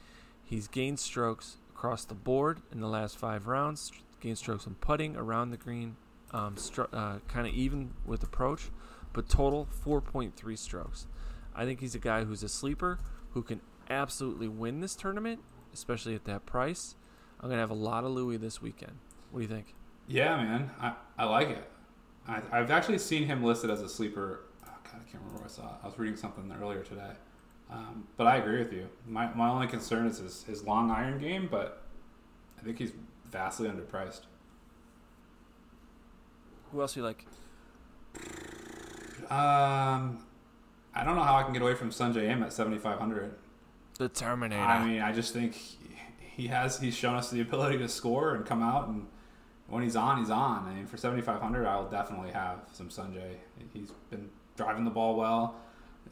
He's gained strokes across the board in the last five rounds, gained strokes on putting around the green, um, uh, kind of even with approach, but total 4.3 strokes. I think he's a guy who's a sleeper who can absolutely win this tournament, especially at that price. I'm gonna have a lot of Louis this weekend. What do you think? Yeah, man, I, I like it. I, I've actually seen him listed as a sleeper. Oh, God, I can't remember where I saw it. I was reading something earlier today. Um, but I agree with you. My, my only concern is his, his long iron game, but I think he's vastly underpriced. Who else do you like? Um, I don't know how I can get away from Sungjae Im at 7,500. The Terminator. I mean, I just think he, he has he's shown us the ability to score and come out, and when he's on, he's on. I mean, for 7,500, I'll definitely have some Sungjae. He's been driving the ball well.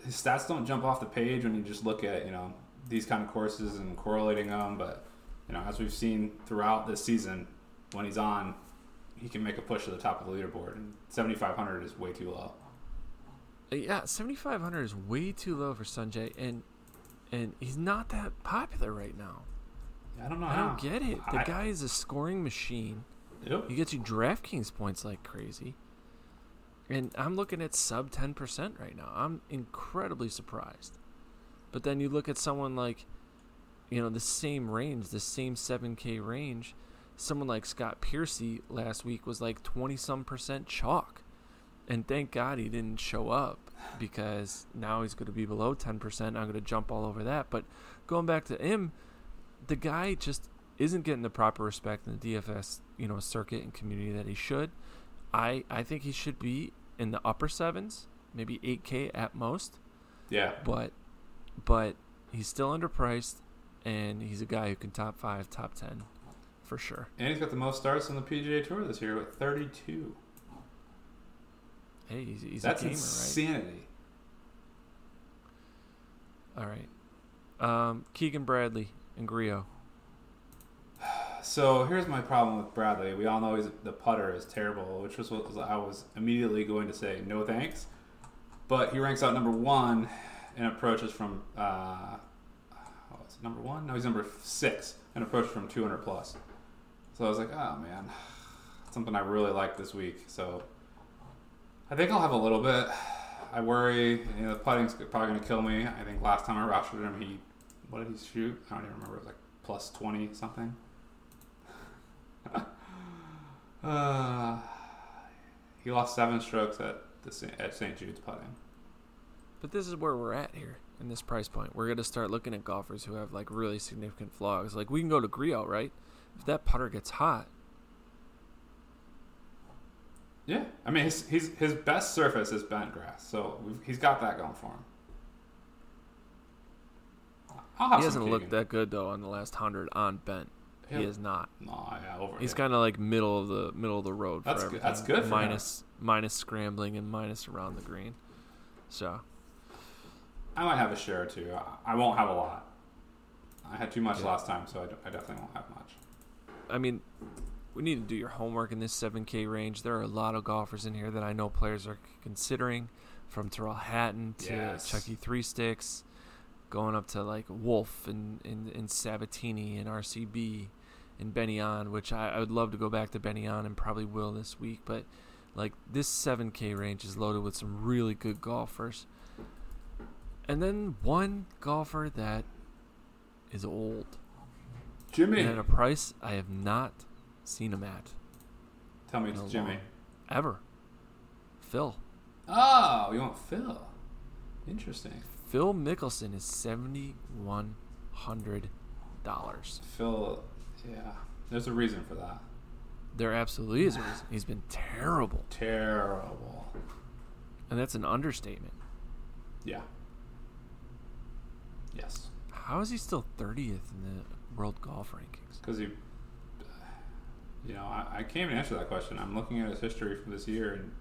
His stats don't jump off the page when you just look at you know these kind of courses and correlating them, but you know as we've seen throughout this season, when he's on, he can make a push to the top of the leaderboard. And 7,500 is way too low. Yeah, 7500 is way too low for Sungjae and and he's not that popular right now. I don't know I don't get it. The I- guy is a scoring machine. Yep. He gets you DraftKings points like crazy. And I'm looking at sub 10% right now. I'm incredibly surprised. But then you look at someone like, you know, the same range, the same 7K range. Someone like Scott Piercy last week was like 20 some percent chalk. And thank God he didn't show up because now he's going to be below 10%. I'm going to jump all over that. But going back to him, the guy just isn't getting the proper respect in the DFS, you know, circuit and community that he should. I I think he should be in the upper sevens, maybe 8K at most. Yeah. But but he's still underpriced, and he's a guy who can top five, top ten, for sure. And he's got the most starts on the PGA Tour this year with 32. Hey, he's, he's That's a gamer, insanity. right? All right. Um, Keegan Bradley and Grillo. So here's my problem with Bradley. We all know he's, the putter is terrible, which was what I was immediately going to say no thanks. But he ranks out number one in approaches from uh, number one? No, he's number six in approaches from 200 plus. So I was like, oh man, *sighs* something I really like this week. So I think I'll have a little bit. I worry, you know, the putting's probably going to kill me. I think last time I rostered him, he what did he shoot? I don't even remember. It was like plus 20 something. Uh, *sighs* he lost seven strokes at the at St. Jude's putting. But this is where we're at here in this price point. We're gonna start looking at golfers who have like really significant flaws. Like we can go to Grillo, right? If that putter gets hot, Yeah, I mean his his, his best surface is bent grass, so we've, he's got that going for him. He hasn't looked that good though on the last hundred on bent. He is not. No, yeah, over. He's kind of like middle of the middle of the road. That's for good- everything. that's good for him. minus minus scrambling and minus around the green. So I might have a share or two. I, I won't have a lot. I had too much Yeah. last time, so I, d- I definitely won't have much. I mean, we need to do your homework in this 7K range. There are a lot of golfers in here that I know players are considering, from Tyrrell Hatton to Yes. Chucky Three Sticks, going up to like Wolff and, and, and Sabatini and RCB and Benny On, which I, I would love to go back to Benny On and probably will this week. But like this 7K range is loaded with some really good golfers. And then one golfer that is old Jimmy, and at a price I have not seen him at tell me it's Jimmy. ever. Phil. Oh, you want Phil? Interesting. Phil Mickelson is seventy one hundred dollars. Phil, yeah. There's a reason for that. There absolutely is a reason. He's been terrible, Terrible. and that's an understatement. Yeah. Yes. How is he still thirtieth in the world golf rankings? Because he, you know, I, I can't even answer that question. I'm looking at his history from this year, and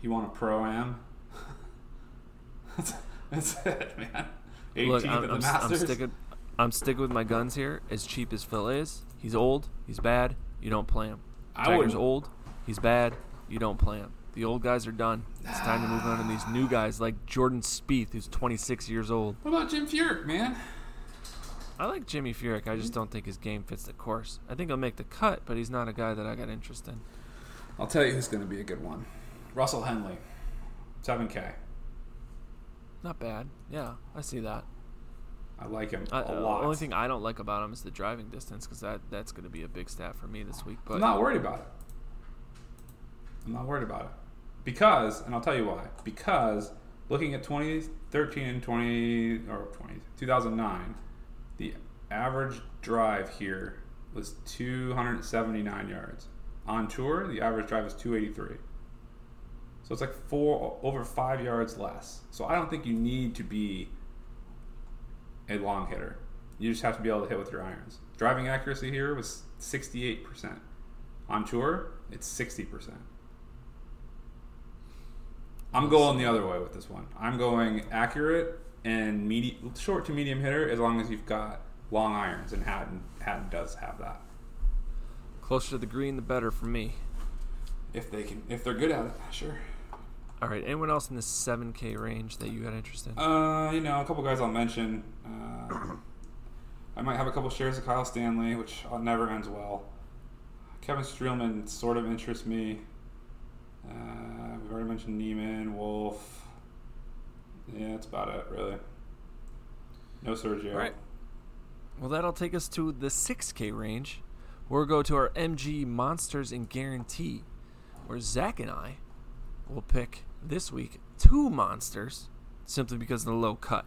he won a pro am. *laughs* that's, that's it, man. 18th Look, at I'm, the I'm, I'm Masters. sticking. I'm sticking with my guns here. As cheap as Phil is, he's old. He's bad. You don't play him. I Tiger's wouldn't- old. He's bad. You don't play him. The old guys are done. It's time to move on to these new guys like Jordan Spieth, who's 26 years old. What about Jim Furyk, man? I like Jimmy Furyk. I just don't think his game fits the course. I think he'll make the cut, but he's not a guy that I got interest in. I'll tell you who's going to be a good one. Russell Henley, 7K. Not bad. Yeah, I see that. I like him I, a uh, lot. The only thing I don't like about him is the driving distance because that that's going to be a big stat for me this week. But I'm not worried about it. I'm not worried about it. Because, and I'll tell you why. Because looking at 2013 and 20 or 20 2009, the average drive here was 279 yards. On tour, the average drive is 283. So it's like four over five yards less. So I don't think you need to be a long hitter. You just have to be able to hit with your irons. Driving accuracy here was 68%. On tour, it's 60%. I'm going the other way with this one. I'm going accurate and medi- short to medium hitter as long as you've got long irons, and Hatton Hatton does have that. closer to the green, the better for me. if they can, if they're good at it, sure. All right. Anyone else in the 7K range that you got interest in? Uh, you know, a couple guys I'll mention. Uh, I might have a couple shares of Kyle Stanley, which uh, never ends well. Kevin Streelman sort of interests me. Uh, we've already mentioned Niemann, Wolff. Yeah, that's about it, really. No Sergio. All right. Well, that'll take us to the 6K range. We'll go to our MG Monsters and Guarantee, where Zac and I will pick this week two monsters simply because of the low cut.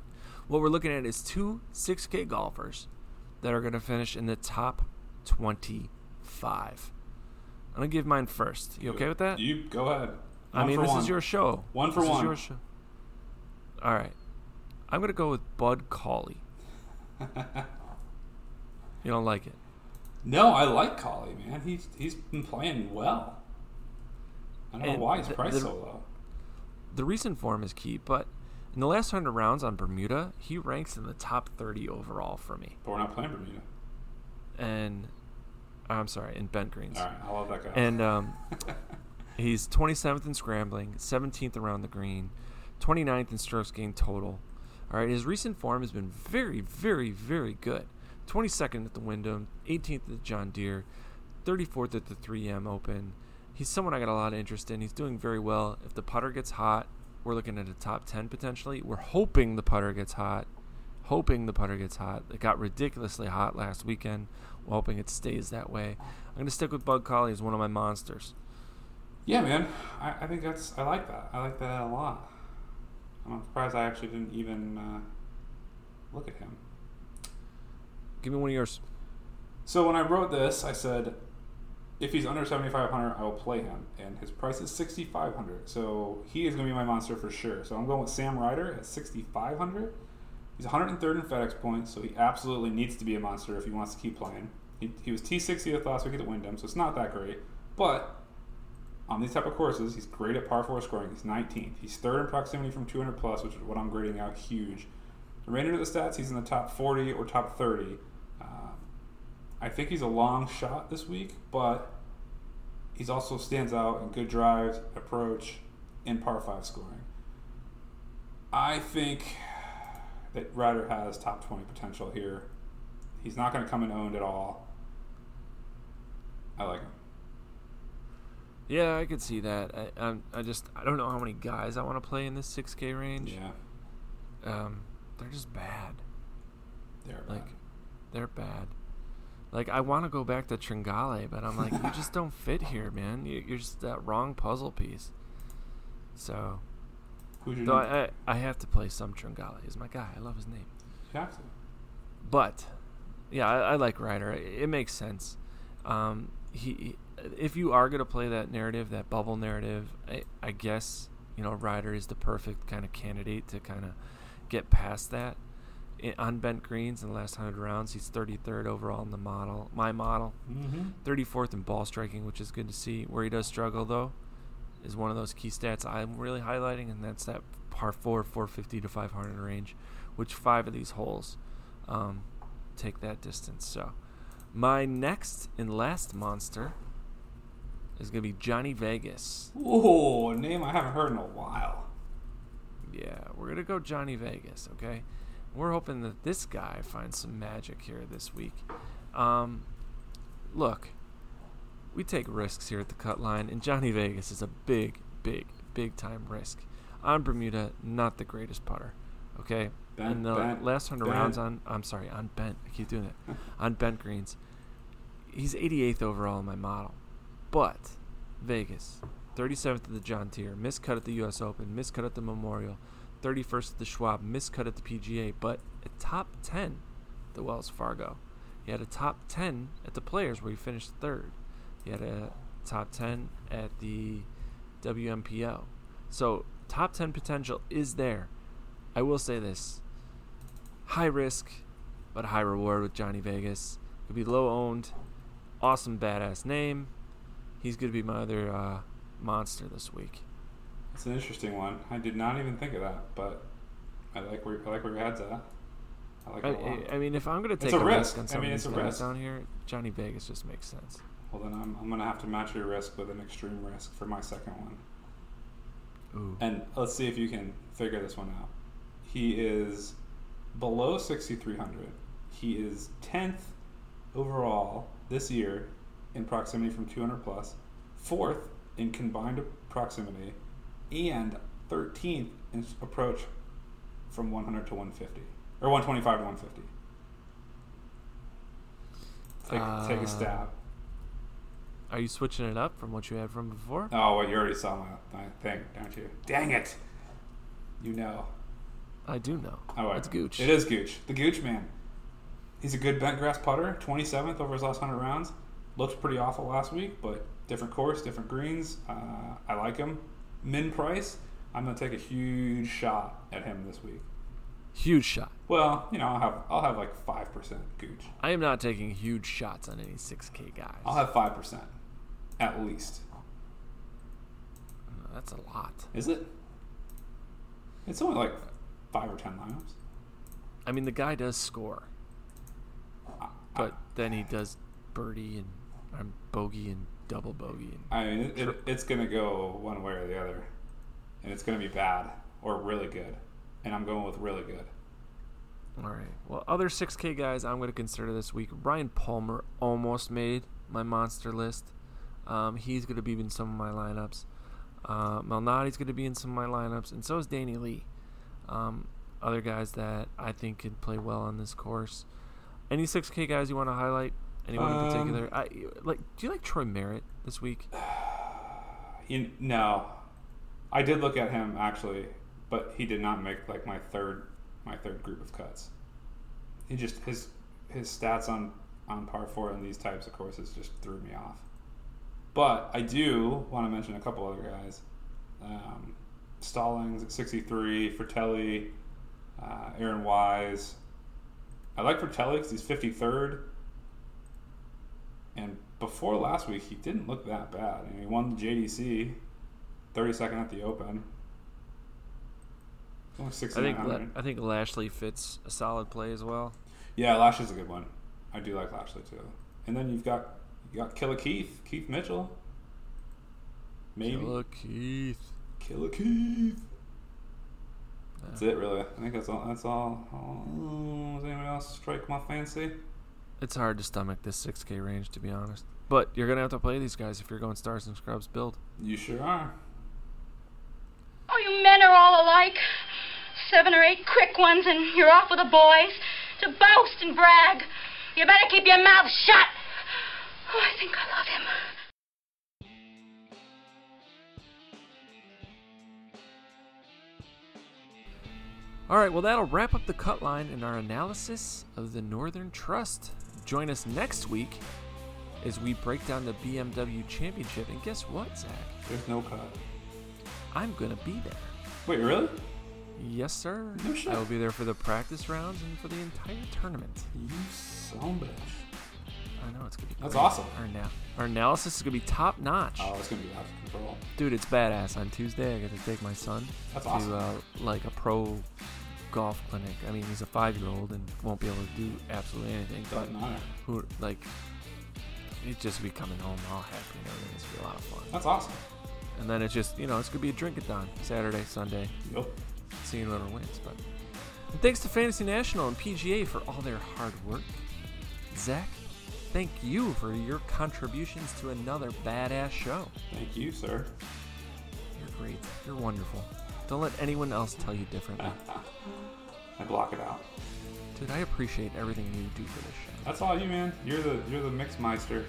What we're looking at is two 6K golfers that are going to finish in the top 25. I'm going to give mine first. You okay with that? You go ahead. I mean, this one. is your show. One for This is one. your show. All right. I'm going to go with Bud Cauley. *laughs* you don't like it? No, I like Cauley, man. He's he's been playing well. I don't know And why he's the- priced the- so low. The recent form is key, but in the last 100 rounds on Bermuda, he ranks in the top 30 overall for me. But we're not playing Bermuda. And I'm sorry, in bent greens. All right, I love that guy. And um, *laughs* he's 27th in scrambling, 17th around the green, 29th in strokes gained total. All right, his recent form has been very, very, very good. 22nd at the Wyndham, 18th at the John Deere, 34th at the 3M Open. He's someone I got a lot of interest in. He's doing very well. If the putter gets hot, we're looking at a top 10 potentially. We're hoping the putter gets hot. Hoping the putter gets hot. It got ridiculously hot last weekend. We're hoping it stays that way. I'm going to stick with Bud Cauley as one of my monsters. yeah, man, I, I think that's I like that. I like that a lot. I'm surprised I actually didn't even uh, look at him. Give me one of yours. So when I wrote this, I said, if he's under 7,500, I will play him, and his price is 6,500. So he is going to be my monster for sure. So I'm going with Sam Ryder at 6,500. He's 103rd in FedEx points, so he absolutely needs to be a monster if he wants to keep playing. He, he was T60th last week at the Wyndham, so it's not that great. But on these type of courses, he's great at par four scoring. He's 19th. He's third in proximity from 200 plus, which is what I'm grading out huge. The remainder of the stats, he's in the top 40 or top 30. I think he's a long shot this week, but he's also stands out in good drives, approach, and par five scoring. I think that Ryder has top 20 potential here. He's not going to come in owned at all. I like him. Yeah, I could see that. I, I'm, I just I don't know how many guys I want to play in this 6K range. Yeah, Um, they're just bad. they're Like, bad. they're bad. Like I want to go back to Tringale, but I'm like, you just *laughs* don't fit here, man. You, you're just that wrong puzzle piece. So, though? I, I I have to play some Tringale. He's my guy. I love his name. To. But yeah, I, I like Ryder. It, it makes sense. Um, he, he- if you are gonna play that narrative, that bubble narrative, I, I guess you know Ryder is the perfect kind of candidate to kind of get past that. On bent greens in the last hundred rounds, he's 33rd overall in the model, my model. Mm-hmm. 34th in ball striking, which is good to see. Where he does struggle though, is one of those key stats I'm really highlighting, and that's that par four, 450 to 500 range, which five of these holes um, take that distance. So, my next and last monster is gonna be Johnny Vegas. Ooh, a name I haven't heard in a while. Yeah, we're gonna go Johnny Vegas. Okay, we're hoping that this guy finds some magic here this week. Um, look, we take risks here at the cut line, and Johnny Vegas is a big, big, big time risk. On Bermuda, not the greatest putter. Okay, Bent, in the bent, last hundred bent. rounds on, I'm sorry, on bent. I keep doing that. *laughs* on bent greens, he's 88th overall in my model, but Vegas, 37th at the John Deere, miscut at the U.S. Open, miscut at the Memorial, 31st at the Schwab, miscut at the PGA, but a top 10 at the Wells Fargo. He had a top 10 at the Players where he finished third. He had a top 10 at the WMPO. So top 10 potential is there. I will say this: high risk, but high reward with Johnny Vegas. Could be low owned, awesome badass name. He's gonna be my other uh, monster this week. It's an interesting one. I did not even think of that, but I like where I like where your head's at. I like I, it a lot. I, I mean, if I'm gonna take a a, risk. on I mean, of it's these a risk. down here, Johnny Vegas just makes sense. Well, then I'm, I'm going to have to match your risk with an extreme risk for my second one. Ooh. And let's see if you can figure this one out. He is below 6,300. He is 10th overall this year in proximity from 200 plus, fourth in combined proximity, and 13th in approach from 100 to 150 or 125 to 150. Take, take Uh, a stab. Are you switching it up from what you had from before? Oh, well, you already saw my, my thing, don't you? Dang it! You know. I do know. Oh, wait. It's Gooch. It is Gooch. The Gooch man. He's a good bent grass putter. 27th over his last 100 rounds. Looked pretty awful last week, but different course, different greens. Uh, I like him. Min price. I'm gonna take a huge shot at him this week. Huge shot. Well, you know, I'll have I'll have like five percent Gooch. I am not taking huge shots on any 6K guys. I'll have five percent, at least. That's a lot. Is it? It's only like five or ten lineups. I mean, the guy does score, but then he does birdie and um, bogey and double bogey. I mean, it, it, it's going to go one way or the other. And it's going to be bad or really good. And I'm going with really good. all right. Well, other 6K guys I'm going to consider this week. Ryan Palmer almost made my monster list. Um, he's going to be in some of my lineups. Uh, Malnati's going to be in some of my lineups, and so is Danny Lee. Um, other guys that I think could play well on this course. Any 6K guys you want to highlight? Anyone in Um, particular? I, like, do you like Troy Merritt this week? *sighs* You, no. I did look at him actually, but he did not make like my third my third group of cuts. He just his his stats on on par four in these types of courses just threw me off. But I do want to mention a couple other guys. Um, Stallings at 63, Frittelli, uh, Aaron Wise. I like Frittelli because he's 53rd. And before last week, he didn't look that bad. I mean, he won the JDC, 32nd at the Open. Only I think La- I think Lashley fits a solid play as well. Yeah, Lashley's a good one. I do like Lashley too. And then you've got you got Killer Keith, Keith Mitchell. Maybe Killer Keith. Killer Keith. That's it, really. I think that's all. That's all. Oh, does anyone else strike my fancy? It's hard to stomach this 6K range, to be honest. But you're gonna have to play these guys if you're going stars and scrubs build. You sure are. Oh, you men are all alike. Seven or eight quick ones, and you're off with the boys to boast and brag. You better keep your mouth shut. Oh, I think I love him. All right, well, that'll wrap up the cut line in our analysis of the Northern Trust. Join us next week as we break down the BMW Championship. And guess what, Zac? There's no cut. I'm gonna be there. Wait, really? Yes, sir. No shit. I will be there for the practice rounds and for the entire tournament. You son of a bitch. I know it's gonna be. That's great. awesome. Our, na- our analysis is gonna be top notch. Oh, it's gonna be out of control. Dude, it's badass. On Tuesday, I get to take my son That's to awesome. uh, like a pro golf clinic. I mean, he's a five-year-old and won't be able to do absolutely anything. But who like he'd just be coming home all happy and everything. It's be a lot of fun. That's awesome. And then it's just you know it's gonna be a drink-a-thon Saturday, Sunday, Yep. seeing whoever wins. But and thanks to Fantasy National and PGA for all their hard work. Zac, thank you for your contributions to another badass show. Thank you, sir. You're great. You're wonderful. Don't let anyone else tell you differently. *laughs* I block it out. Dude, I appreciate everything you do for this show. That's all you, man. You're the you're the mixmeister.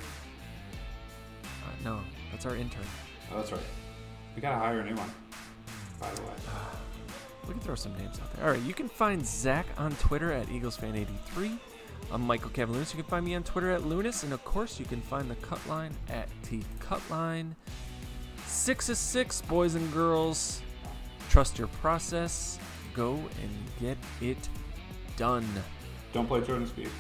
Uh, no, that's our intern. Oh, that's right. We gotta hire a new one. By the way. *sighs* We can throw some names out there. All right, you can find Zac on Twitter at EaglesFan83. I'm Michael Cavaliers. You can find me on Twitter at Lunas, and of course, you can find the Cutline at T Cutline. Six is six, boys and girls. Trust your process. Go and get it done. Don't play Jordan Spieth.